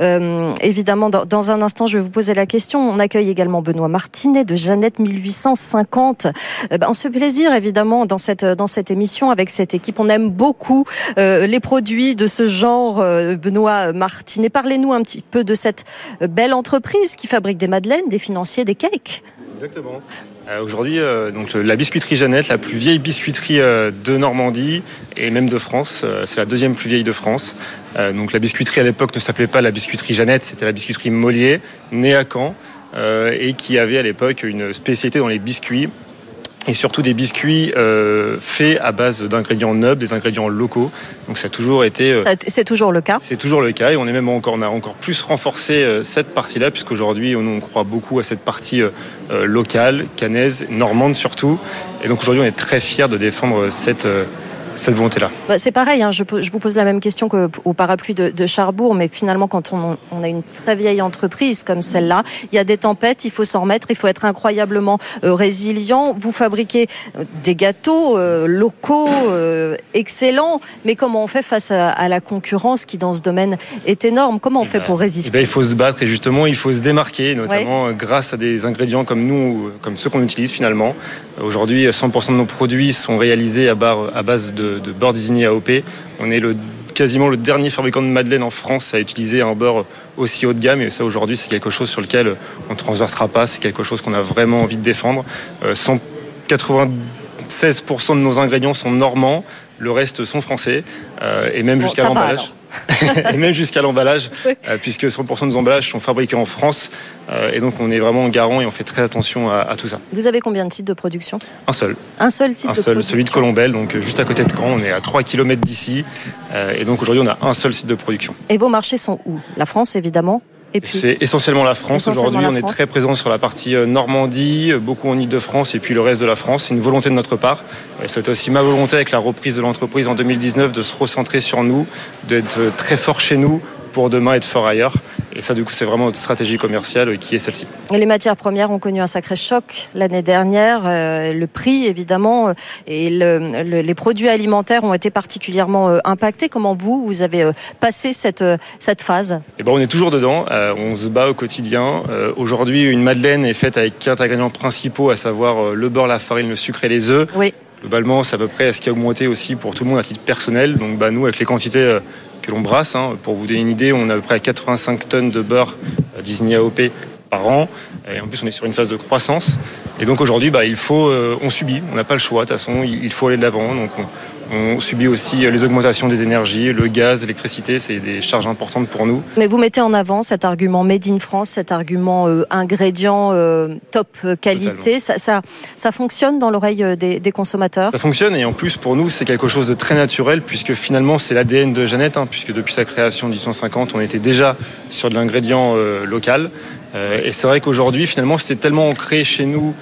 Euh, évidemment, dans, un instant, je vais vous poser la question. On accueille également Benoît Martinet de Jeannette 1850. Euh, ben, on se plaisir, évidemment, dans cette, dans émission avec cette équipe. On aime beaucoup euh, les produits de ce genre. Benoît Martinet, parlez-nous un petit peu de cette belle entreprise qui fabrique des madeleines, des financiers, des cakes. Exactement. Euh, Aujourd'hui, euh, la biscuiterie Jeannette, la plus vieille biscuiterie euh, de Normandie et même de France. c'est la deuxième plus vieille de France. donc la biscuiterie à l'époque ne s'appelait pas la biscuiterie Jeannette, c'était la biscuiterie Mollier, née à Caen et qui avait à l'époque une spécialité dans les biscuits et surtout des biscuits euh, faits à base d'ingrédients nobles, des ingrédients locaux. Donc ça a toujours été. Euh, c'est toujours le cas. C'est toujours le cas et on est même encore on a encore plus renforcé euh, cette partie-là puisqu'aujourd'hui on, on croit beaucoup à cette partie euh, locale, canaise, normande surtout. Et donc aujourd'hui on est très fiers de défendre cette cette volonté-là bah, C'est pareil, hein, je, je, vous pose la même question qu'au parapluie de, de, Charbourg, mais finalement, quand on, on, a une très vieille entreprise comme celle-là, il y a des tempêtes, il faut s'en remettre, il faut être incroyablement euh, résilient. Vous fabriquez euh, des gâteaux euh, locaux euh, excellents, mais comment on fait face à, à, la concurrence qui, dans ce domaine, est énorme? Comment on fait pour résister? eh ben, Il faut se battre et justement, il faut se démarquer, notamment ouais. grâce à des ingrédients comme nous, comme ceux qu'on utilise finalement. Aujourd'hui, 100% de nos produits sont réalisés à, à base de de beurre désigné AOP. On est le, quasiment le dernier fabricant de madeleine en France à utiliser un beurre aussi haut de gamme. Et ça, aujourd'hui, c'est quelque chose sur lequel on ne transversera pas. C'est quelque chose qu'on a vraiment envie de défendre. Euh, 196% de nos ingrédients sont normands. Le reste sont français. Euh, et même bon, jusqu'à l'emballage. et même jusqu'à l'emballage, oui. euh, puisque 100% de nos emballages sont fabriqués en France. Euh, et donc, on est vraiment garant et on fait très attention à, à, tout ça. Vous avez combien de sites de production? Un seul. Un seul site un de seul, production celui de Colombelle, donc juste à côté de Caen. On est à 3 km d'ici. Euh, et donc, aujourd'hui, on a un seul site de production. Et vos marchés sont où? La France, évidemment c'est essentiellement la France. Aujourd'hui, on est très présent sur la partie euh, Normandie, beaucoup en Ile-de-France et puis le reste de la France. C'est une volonté de notre part. C'était aussi ma volonté avec la reprise de l'entreprise en 2019 de se recentrer sur nous, d'être très fort chez nous pour demain être fort ailleurs. Et ça, du coup, c'est vraiment notre stratégie commerciale qui est celle-ci. Les matières premières ont connu un sacré choc l'année dernière. Euh, le prix, évidemment, et le, le, les produits alimentaires ont été particulièrement euh, impactés. Comment vous, vous avez euh, passé cette, cette phase? Eh ben, On est toujours dedans. Euh, on se bat au quotidien. Euh, Aujourd'hui, une madeleine est faite avec quatre ingrédients principaux, à savoir le beurre, la farine, le sucre et les œufs. Oui. Globalement, c'est à peu près ce qui a augmenté aussi pour tout le monde à titre personnel. Donc, bah, nous, avec les quantités que l'on brasse. Hein. Pour vous donner une idée, on a à peu près 85 tonnes de beurre Disney AOP par an. Et en plus, on est sur une phase de croissance. Et donc aujourd'hui, bah, euh, on subit, on n'a pas le choix. De toute façon, il faut aller de l'avant. Donc on, on subit aussi les augmentations des énergies, le gaz, l'électricité, c'est des charges importantes pour nous. Mais vous mettez en avant cet argument Made in France, cet argument euh, ingrédient euh, top qualité. Ça, ça, ça, fonctionne dans l'oreille des, des, consommateurs? Ça fonctionne et en plus pour nous c'est quelque chose de très naturel puisque finalement c'est l'ADN de Jeannette, hein, puisque depuis sa création en 1850 on était déjà sur de l'ingrédient euh, local. Euh, et c'est vrai qu'aujourd'hui finalement c'est tellement ancré chez nous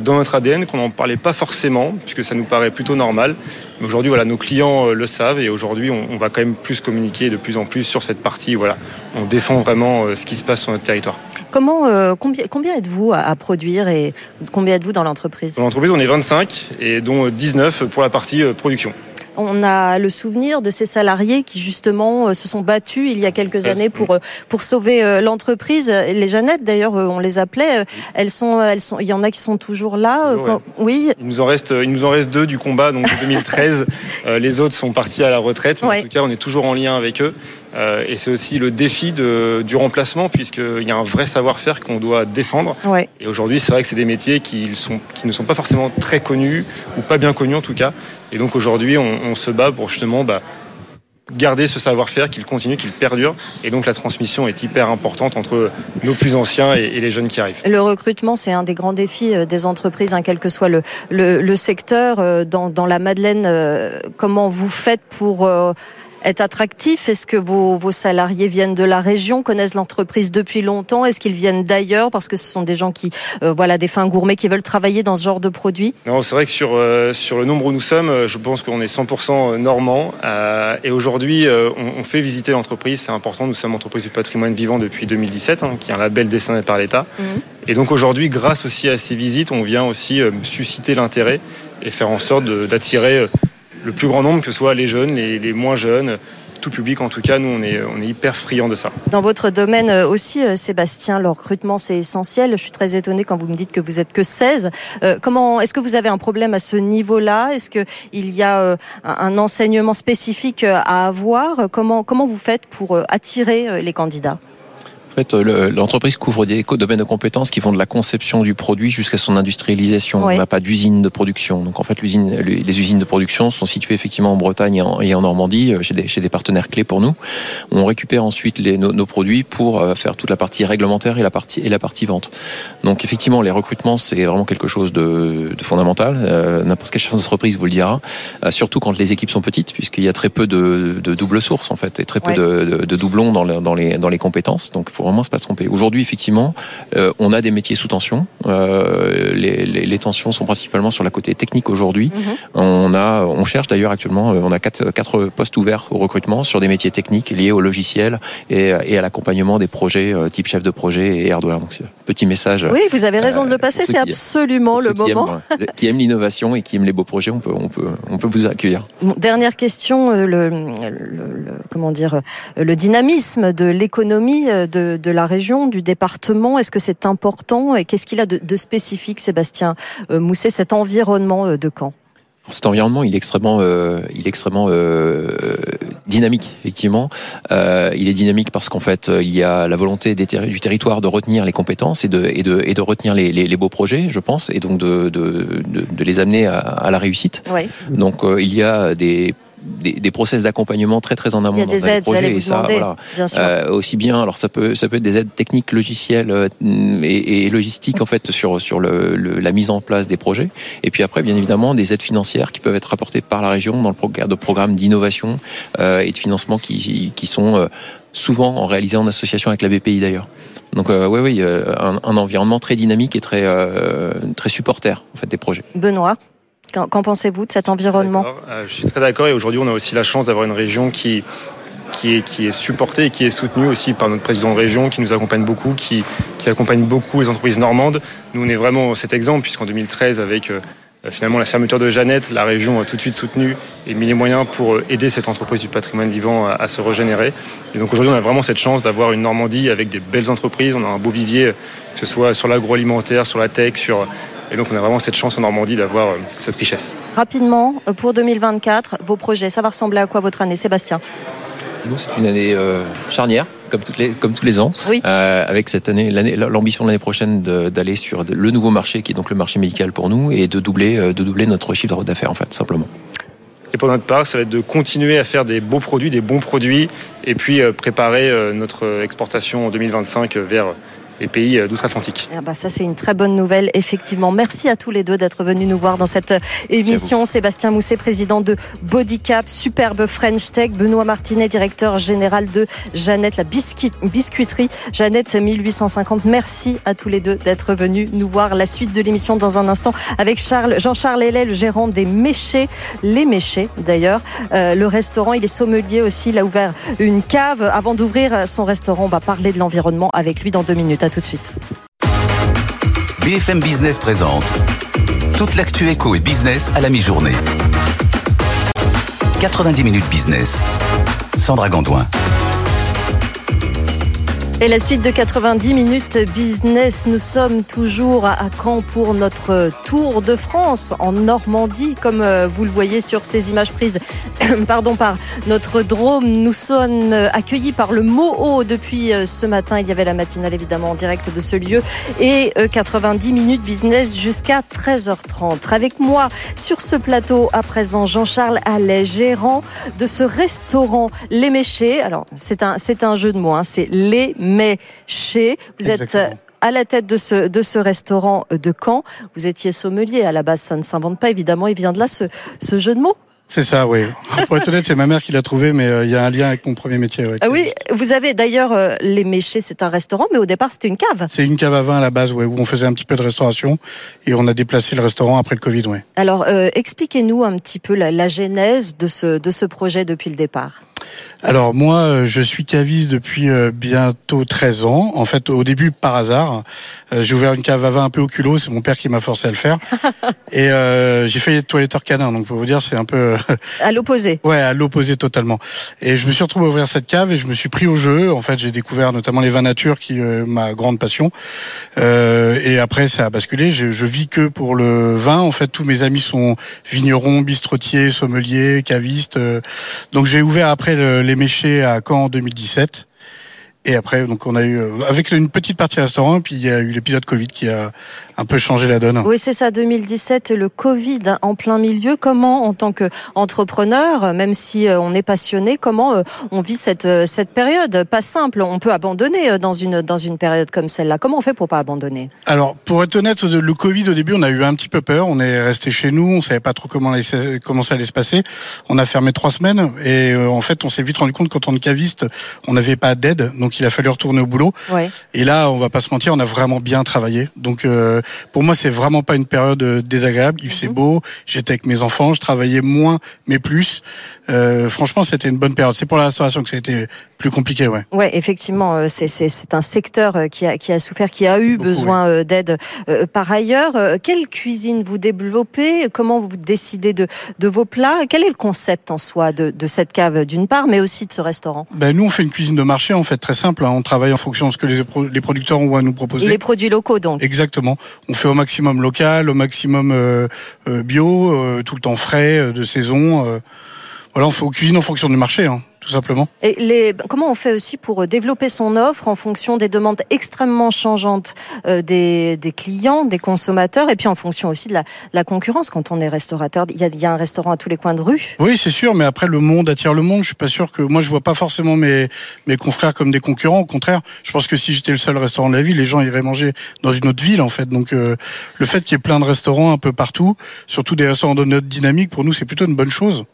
dans notre ADN qu'on n'en parlait pas forcément, puisque ça nous paraît plutôt normal. Mais aujourd'hui, voilà, nos clients le savent et aujourd'hui, on, on, va quand même plus communiquer de plus en plus sur cette partie. Voilà, on défend vraiment ce qui se passe sur notre territoire. Comment, euh, combien, combien êtes-vous à, produire et combien êtes-vous dans l'entreprise? Dans l'entreprise, on est 25 et dont 19 pour la partie euh, production. On a le souvenir de ces salariés qui justement euh, se sont battus il y a quelques années pour pour sauver l'entreprise. Les Jeannettes d'ailleurs, on les appelait. Elles sont, elles sont. Il y en a qui sont toujours là. Quand... Oui. Il nous en reste, il nous en reste deux du combat, donc 2013. les autres sont partis à la retraite. Mais ouais. En tout cas, on est toujours en lien avec eux. Euh, et c'est aussi le défi de, du remplacement, puisqu'il y a un vrai savoir-faire qu'on doit défendre. Ouais. Et aujourd'hui, c'est vrai que c'est des métiers qui, sont, qui ne sont pas forcément très connus, ou pas bien connus en tout cas. Et donc aujourd'hui, on, on, se bat pour justement bah, garder ce savoir-faire, qu'il continue, qu'il perdure. Et donc la transmission est hyper importante entre nos plus anciens et, et les jeunes qui arrivent. Le recrutement, c'est un des grands défis des entreprises, hein, quel que soit le, le, le secteur. Dans, dans, la Madeleine, comment vous faites pour est attractif? Est-ce que vos, vos, salariés viennent de la région, connaissent l'entreprise depuis longtemps? Est-ce qu'ils viennent d'ailleurs? Parce que ce sont des gens qui, euh, voilà, des fins gourmets qui veulent travailler dans ce genre de produits Non, c'est vrai que sur euh, sur le nombre où nous sommes, euh, je pense qu'on est 100% normand. Euh, et aujourd'hui, on, on, fait visiter l'entreprise. C'est important. Nous sommes entreprise du patrimoine vivant depuis 2017, hein, qui est un label décerné par l'État. Mmh. Et donc aujourd'hui, grâce aussi à ces visites, on vient aussi susciter l'intérêt et faire en sorte d'attirer le plus grand nombre, que ce soit les jeunes, les, moins jeunes, tout public en tout cas, nous on est, hyper friand de ça. Dans votre domaine euh, aussi, euh, Sébastien, le recrutement c'est essentiel. Je suis très étonnée quand vous me dites que vous êtes que 16. Euh, est-ce que vous avez un problème à ce niveau-là? Est-ce qu'il y a un enseignement spécifique à avoir? Comment vous faites pour attirer les candidats? En fait, l'entreprise couvre des domaines de compétences qui vont de la conception du produit jusqu'à son industrialisation. Oui. On n'a pas d'usine de production. Donc en fait, les usines de production sont situées effectivement en Bretagne et en, et en Normandie, chez des, chez des, partenaires clés pour nous. On récupère ensuite les, nos, nos, produits pour faire toute la partie réglementaire et la partie, et la partie vente. Donc effectivement, les recrutements, c'est vraiment quelque chose de, de fondamental. Euh, N'importe quelle chef d'entreprise vous le dira. Euh, surtout quand les équipes sont petites, puisqu'il y a très peu de, de double source en fait, et très peu de, de, doublons dans, le, dans, les, dans les compétences. Donc faut vraiment se pas se tromper. Aujourd'hui, effectivement, euh, on a des métiers sous tension. Euh, les, les, les, tensions sont principalement sur la côté technique aujourd'hui. Mm -hmm. On a, on cherche d'ailleurs actuellement, on a quatre, quatre postes ouverts au recrutement sur des métiers techniques liés au logiciel et, et à l'accompagnement des projets euh, type chef de projet et hardware. Donc, petit message. Oui, vous avez raison de le passer. C'est absolument le moment. Qui aiment, qui aiment l'innovation et qui aiment les beaux projets, on peut, on peut, on peut vous accueillir. Bon, dernière question, le, le, le, comment dire, le dynamisme de l'économie de, de la région, du département Est-ce que c'est important Et qu'est-ce qu'il a de, de, spécifique, Sébastien euh, Mousset, cet environnement euh, de Caen cet environnement, il est extrêmement, euh, il est extrêmement euh, dynamique, effectivement. Euh, il est dynamique parce qu'en fait, il y a la volonté des du territoire de retenir les compétences et de, et de, et de retenir les, les, les beaux projets, je pense, et donc de, de, de, de les amener à, à la réussite. Oui. Donc, il y a des des, des process d'accompagnement très très en amont Il y a dans des aides, projets et ça demander, voilà, bien sûr. Euh, aussi bien alors ça peut ça peut être des aides techniques logicielles euh, et, et, logistiques en fait sur sur le, le, la mise en place des projets et puis après bien évidemment des aides financières qui peuvent être apportées par la région dans le cadre de programmes d'innovation euh, et de financement qui, qui sont euh, souvent en réalisé en association avec la BPI d'ailleurs. Donc euh, oui, oui, un, un, environnement très dynamique et très très supporter en fait des projets. Benoît. Qu'en pensez-vous de cet environnement? Euh, Je suis très d'accord et aujourd'hui on a aussi la chance d'avoir une région qui, qui, est, qui est supportée et qui est soutenue aussi par notre président de région qui nous accompagne beaucoup, qui, qui accompagne beaucoup les entreprises normandes. Nous on est vraiment cet exemple puisqu'en 2013 avec euh, finalement la fermeture de Jeannette, la région a tout de suite soutenu et mis les moyens pour aider cette entreprise du patrimoine vivant à se régénérer. Et donc aujourd'hui on a vraiment cette chance d'avoir une Normandie avec des belles entreprises, on a un beau vivier, que ce soit sur l'agroalimentaire, sur la tech, sur et donc on a vraiment cette chance en Normandie d'avoir euh, cette richesse. Rapidement, euh, pour 2024, vos projets, ça va ressembler à quoi votre année, Sébastien? Nous, c'est une année euh, charnière. Comme, toutes les, comme tous les ans, oui. euh, avec cette année, l'ambition de l'année prochaine d'aller sur le nouveau marché qui est donc le marché médical pour nous et de doubler, de doubler notre chiffre d'affaires en fait simplement. Et pour notre part, ça va être de continuer à faire des beaux produits, des bons produits, et puis préparer notre exportation en 2025 vers les pays d'outre-Atlantique. Ah bah ça c'est une très bonne nouvelle effectivement. Merci à tous les deux d'être venus nous voir dans cette émission. Sébastien Mousset, président de Bodycap, superbe French Tech, Benoît Martinet, directeur général de Jeannette, la biscuit, biscuiterie Jeannette 1850. Merci à tous les deux d'être venus nous voir. La suite de l'émission dans un instant avec Charles, Jean-Charles Hellay, le gérant des Méchés, les Méchés d'ailleurs. Euh, le restaurant, il est sommelier aussi, il a ouvert une cave. Avant d'ouvrir son restaurant, on va parler de l'environnement avec lui dans deux minutes tout de suite. BFM Business présente toute l'actu éco et business à la mi-journée. 90 minutes business. Sandra Gondouin. Et la suite de 90 minutes business, nous sommes toujours à Caen pour notre tour de France en Normandie, comme vous le voyez sur ces images prises pardon, par notre drone. Nous sommes accueillis par le Moho depuis ce matin. Il y avait la matinale évidemment en direct de ce lieu et 90 minutes business jusqu'à 13h30. Avec moi sur ce plateau à présent Jean-Charles Allais, gérant de ce restaurant Les Méchés. Alors c'est un, c'est un jeu de mots, hein. c'est Les Méchés. Vous Exactement. êtes à la tête de ce, de ce restaurant de Caen. Vous étiez sommelier. À la base, ça ne s'invente pas, évidemment. Il vient de là, ce, ce jeu de mots C'est ça, oui. Pour être honnête, c'est ma mère qui l'a trouvé, mais euh, il y a un lien avec mon premier métier. ah oui, vous avez d'ailleurs euh, les Méchés, c'est un restaurant, mais au départ c'était une cave. C'est une cave à vin à la base, ouais, où on faisait un petit peu de restauration et on a déplacé le restaurant après le Covid, ouais. Alors, euh, expliquez-nous un petit peu la, la genèse de ce, de ce projet depuis le départ. Alors moi, euh, je suis caviste depuis euh, bientôt 13 ans. En fait, au début, par hasard, euh, j'ai ouvert une cave à vin un peu au culot. C'est mon père qui m'a forcé à le faire. Et j'ai fait toiletteur canin. Donc, pour vous dire, c'est un peu... à l'opposé. Ouais, à l'opposé totalement. Et je me suis retrouvé à ouvrir cette cave et je me suis pris au jeu. En fait, j'ai découvert notamment les vins nature, qui est ma grande passion. et après, ça a basculé. Je, je vis que pour le vin. En fait, tous mes amis sont vignerons, bistrotiers, sommeliers, cavistes. donc, j'ai ouvert après le les Méchés à Caen en 2017. Et après, donc on a eu euh, avec une petite partie restaurant, puis il y a eu l'épisode Covid qui a un peu changé la donne. Oui, c'est ça, 2017, le Covid en plein milieu. Comment, en tant qu'entrepreneur, même si euh, on est passionné, comment euh, on vit cette cette période? Pas simple. On peut abandonner dans une dans une période comme celle-là. Comment on fait pour pas abandonner? Alors, pour être honnête, le Covid au début, on a eu un petit peu peur. On est resté chez nous, on savait pas trop comment comment ça allait se passer. On a fermé trois semaines et en fait, on s'est vite rendu compte qu'en tant que caviste, on n'avait pas d'aide. Donc donc il a fallu retourner au boulot. Et là, on va pas se mentir, on a vraiment bien travaillé. Donc euh, pour moi, c'est vraiment pas une période euh, désagréable. Il faisait mhm. beau, j'étais avec mes enfants, je travaillais moins mais plus. Euh, franchement, c'était une bonne période. C'est pour la restauration que ça a été plus compliqué, ouais. Ouais, effectivement, c'est un secteur qui a, qui a souffert, qui a eu besoin d'aide. par ailleurs, quelle cuisine vous développez? Comment vous décidez de, de vos plats? Quel est le concept en soi de, de cette cave d'une part, mais aussi de ce restaurant? Ben nous, on fait une cuisine de marché en fait très simple. Hein. On travaille en fonction de ce que les, producteurs ont à nous proposer. les produits locaux, donc. Exactement. On fait au maximum local, au maximum euh, euh, bio, euh, tout le temps frais, de saison. Voilà, on fait aux cuisine en fonction du marché. Hein tout simplement. Et les, comment on fait aussi pour euh, développer son offre en fonction des demandes extrêmement changeantes euh, des, des, clients, des consommateurs, et puis en fonction aussi de la, la concurrence quand on est restaurateur? Il y, a, y, a, un restaurant à tous les coins de rue. Oui, c'est sûr, mais après le monde attire le monde. Je suis pas sûr que moi je vois pas forcément mes mes confrères comme des concurrents. Au contraire, je pense que si j'étais le seul restaurant de la ville, les gens iraient manger dans une autre ville en fait. Donc euh, le fait qu'il y ait plein de restaurants un peu partout, surtout des restaurants de notre dynamique, pour nous c'est plutôt une bonne chose.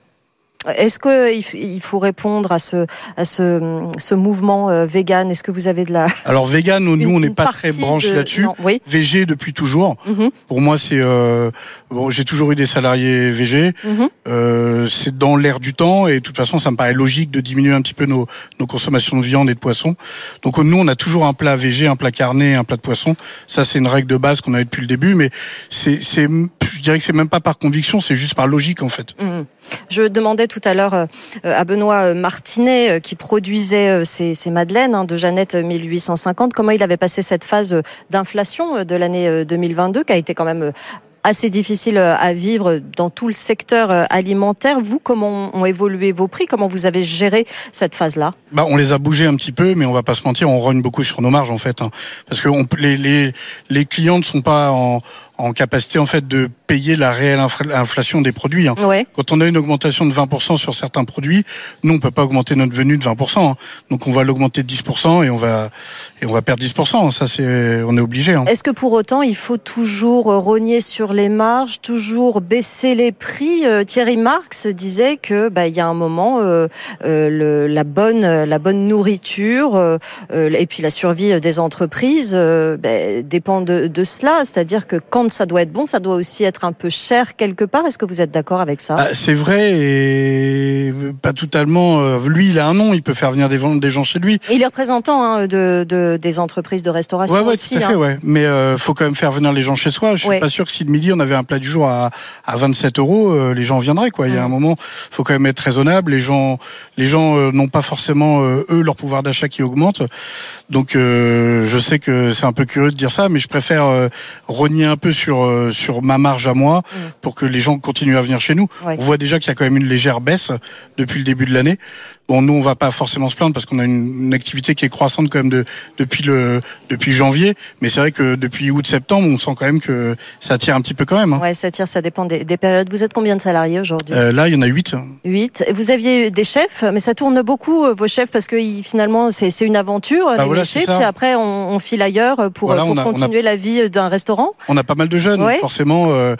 Est-ce qu'il faut répondre à ce, à ce, ce mouvement euh, vegan? Est-ce que vous avez de la... Alors vegan, nous, on n'est pas très branché là-dessus. Oui. VG depuis toujours. Mhm. Pour moi, c'est... Euh, bon, j'ai toujours eu des salariés VG. Mhm. euh, c'est dans l'air du temps et de toute façon, ça me paraît logique de diminuer un petit peu nos, nos consommations de viande et de poisson. Donc nous, on a toujours un plat VG, un plat carné, un plat de poisson. Ça, c'est une règle de base qu'on avait depuis le début, mais c'est, je dirais que c'est même pas par conviction, c'est juste par logique en fait. Mhm. Je demandais tout à l'heure euh, à Benoît euh, Martinet, euh, qui produisait ces, madeleines hein, de Jeannette 1850, comment il avait passé cette phase d'inflation de l'année 2022, qui a été quand même assez difficile à vivre dans tout le secteur alimentaire. Vous, comment ont évolué vos prix? Comment vous avez géré cette phase-là? Bah, On les a bougés un petit peu, mais on va pas se mentir, on rogne beaucoup sur nos marges en fait. Hein. parce que les, clients ne sont pas en, en capacité en fait de payer la réelle inflation des produits. Hein. Quand on a une augmentation de 20% sur certains produits, nous on peut pas augmenter notre venue de 20%. Hein. Donc on va l'augmenter de 10% et on va et on va perdre 10%. Ça c'est on est obligé. Hein. Est-ce que pour autant il faut toujours rogner sur les marges, toujours baisser les prix? Euh, Thierry Marx disait que bah, il y a un moment euh, euh, le, la bonne la bonne nourriture et puis la survie des entreprises bah, dépend de, de cela. C'est-à-dire que quand ça doit être bon, ça doit aussi être un peu cher quelque part. Est-ce que vous êtes d'accord avec ça? Ah, C'est vrai et pas totalement. Euh, lui, il a un nom, il peut faire venir des, des gens chez lui. il est représentant hein, de, des entreprises de restauration ouais, aussi. Tout à fait, hein. ouais. Mais euh, faut quand même faire venir les gens chez soi. Je suis pas sûr que si le midi on avait un plat du jour à, à 27 euros, euh, les gens viendraient. Quoi. Il y a un moment, faut quand même être raisonnable. Les gens, les gens euh, n'ont pas forcément eux leur pouvoir d'achat qui augmente. Donc je sais que c'est un peu curieux de dire ça, mais je préfère rogner un peu sur euh, sur ma marge à moi mm. pour que les gens continuent à venir chez nous. On voit déjà qu'il y a quand même une légère baisse depuis le début de l'année. Bon, nous, on va pas forcément se plaindre parce qu'on a une, activité qui est croissante quand même de, depuis le depuis janvier. Mais c'est vrai que depuis août-septembre, on sent quand même que ça tire un petit peu quand même. Hein. Ouais, ça tire, ça dépend des, périodes. Vous êtes combien de salariés aujourd'hui? Euh, Là, il y en a 8. 8. Vous aviez des chefs, mais ça tourne beaucoup, euh, vos chefs, parce que finalement, c'est une aventure, bah les méchés, puis après, on, file ailleurs pour, pour continuer la vie d'un restaurant. On a pas mal de jeunes, forcément. Euh,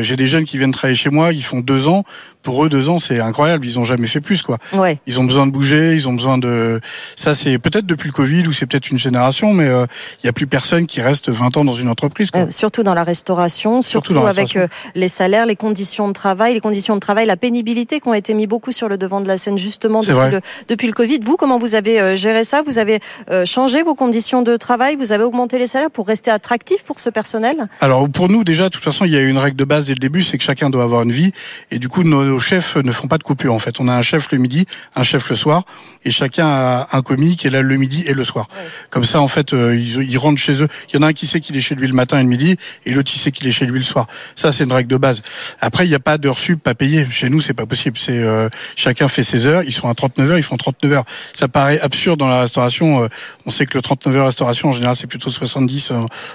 J'ai des jeunes qui viennent travailler chez moi, ils font deux ans pour eux, deux ans, c'est incroyable. Ils ont jamais fait plus, quoi. Ouais. Ils ont besoin de bouger, ils ont besoin de. Ça, c'est peut-être depuis le Covid ou c'est peut-être une génération, mais il euh, y a plus personne qui reste 20 ans dans une entreprise. Quoi. Euh, surtout dans la restauration, surtout, avec euh, les salaires, les conditions de travail, les conditions de travail, la pénibilité qui ont été mis beaucoup sur le devant de la scène justement depuis le, depuis le Covid. Vous, comment vous avez géré ça? Vous avez changé vos conditions de travail? Vous avez augmenté les salaires pour rester attractif pour ce personnel? Alors pour nous, déjà, de toute façon, il y a une règle de base dès le début, c'est que chacun doit avoir une vie, et du coup, nos nos chefs ne font pas de coupure en fait. On a un chef le midi, un chef le soir, et chacun a un commis qui est là le midi et le soir. Comme ça, en fait, euh, ils, rentrent chez eux. Il y en a un qui sait qu'il est chez lui le matin et le midi, et l'autre qui sait qu'il est chez lui le soir. Ça, c'est une règle de base. Après, il n'y a pas d'heures sup pas payées. Chez nous, c'est pas possible. C'est euh, chacun fait ses heures. Ils sont à 39 heures, ils font 39 heures. Ça paraît absurde dans la restauration. Euh, on sait que le 39 heures restauration en général, c'est plutôt 70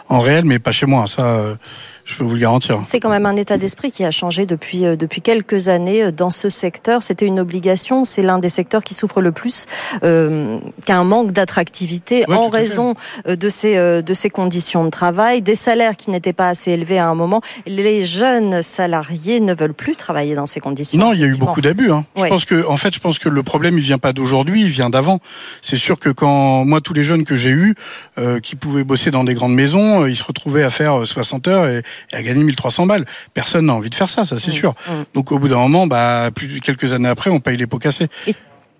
en, réel, mais pas chez moi. Ça je peux vous le garantir. C'est quand même un état d'esprit qui a changé depuis, euh, depuis quelques années euh, dans ce secteur. C'était une obligation. C'est l'un des secteurs qui souffre le plus euh, qu'un manque d'attractivité en raison euh, de ces, de ces conditions de travail, des salaires qui n'étaient pas assez élevés à un moment. Les jeunes salariés ne veulent plus travailler dans ces conditions. Non, il y a eu beaucoup d'abus. Hein. Je pense que, en fait, je pense que le problème, il vient pas d'aujourd'hui, il vient d'avant. C'est sûr que quand moi, tous les jeunes que j'ai eus, qui pouvaient bosser dans des grandes maisons, ils se retrouvaient à faire 60 heures et, et à gagner 1300 balles. Personne n'a envie de faire ça, ça c'est sûr. Donc au bout d'un moment, bah, plus quelques années après, on paye les pots cassés.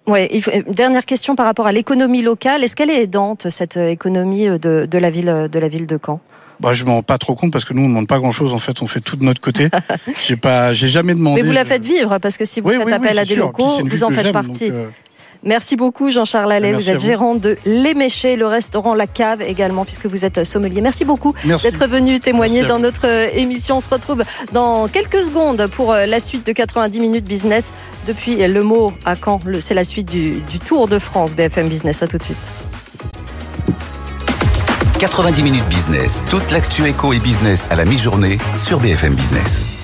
Ouais, dernière question par rapport à l'économie locale. Est-ce qu'elle est aidante cette euh, économie euh, de, de, la ville euh, de la ville de Caen? Bah, je m'en rends pas trop compte parce que nous on ne demande pas grand chose en fait, on fait tout de notre côté. j'ai pas, j'ai jamais demandé. Mais vous la faites vivre parce que si vous faites appel à des locaux, vous en faites partie. Merci beaucoup Jean-Charles Allais, vous êtes gérant de L'Éméché, le restaurant La Cave également, puisque vous êtes sommelier. Merci beaucoup d'être venu témoigner dans notre euh, émission. On se retrouve dans quelques secondes pour euh, la suite de 90 minutes business depuis le mot à Caen. C'est la suite du, du Tour de France BFM Business. À tout de suite. 90 minutes business, toute l'actu éco et business à la mi-journée sur BFM Business.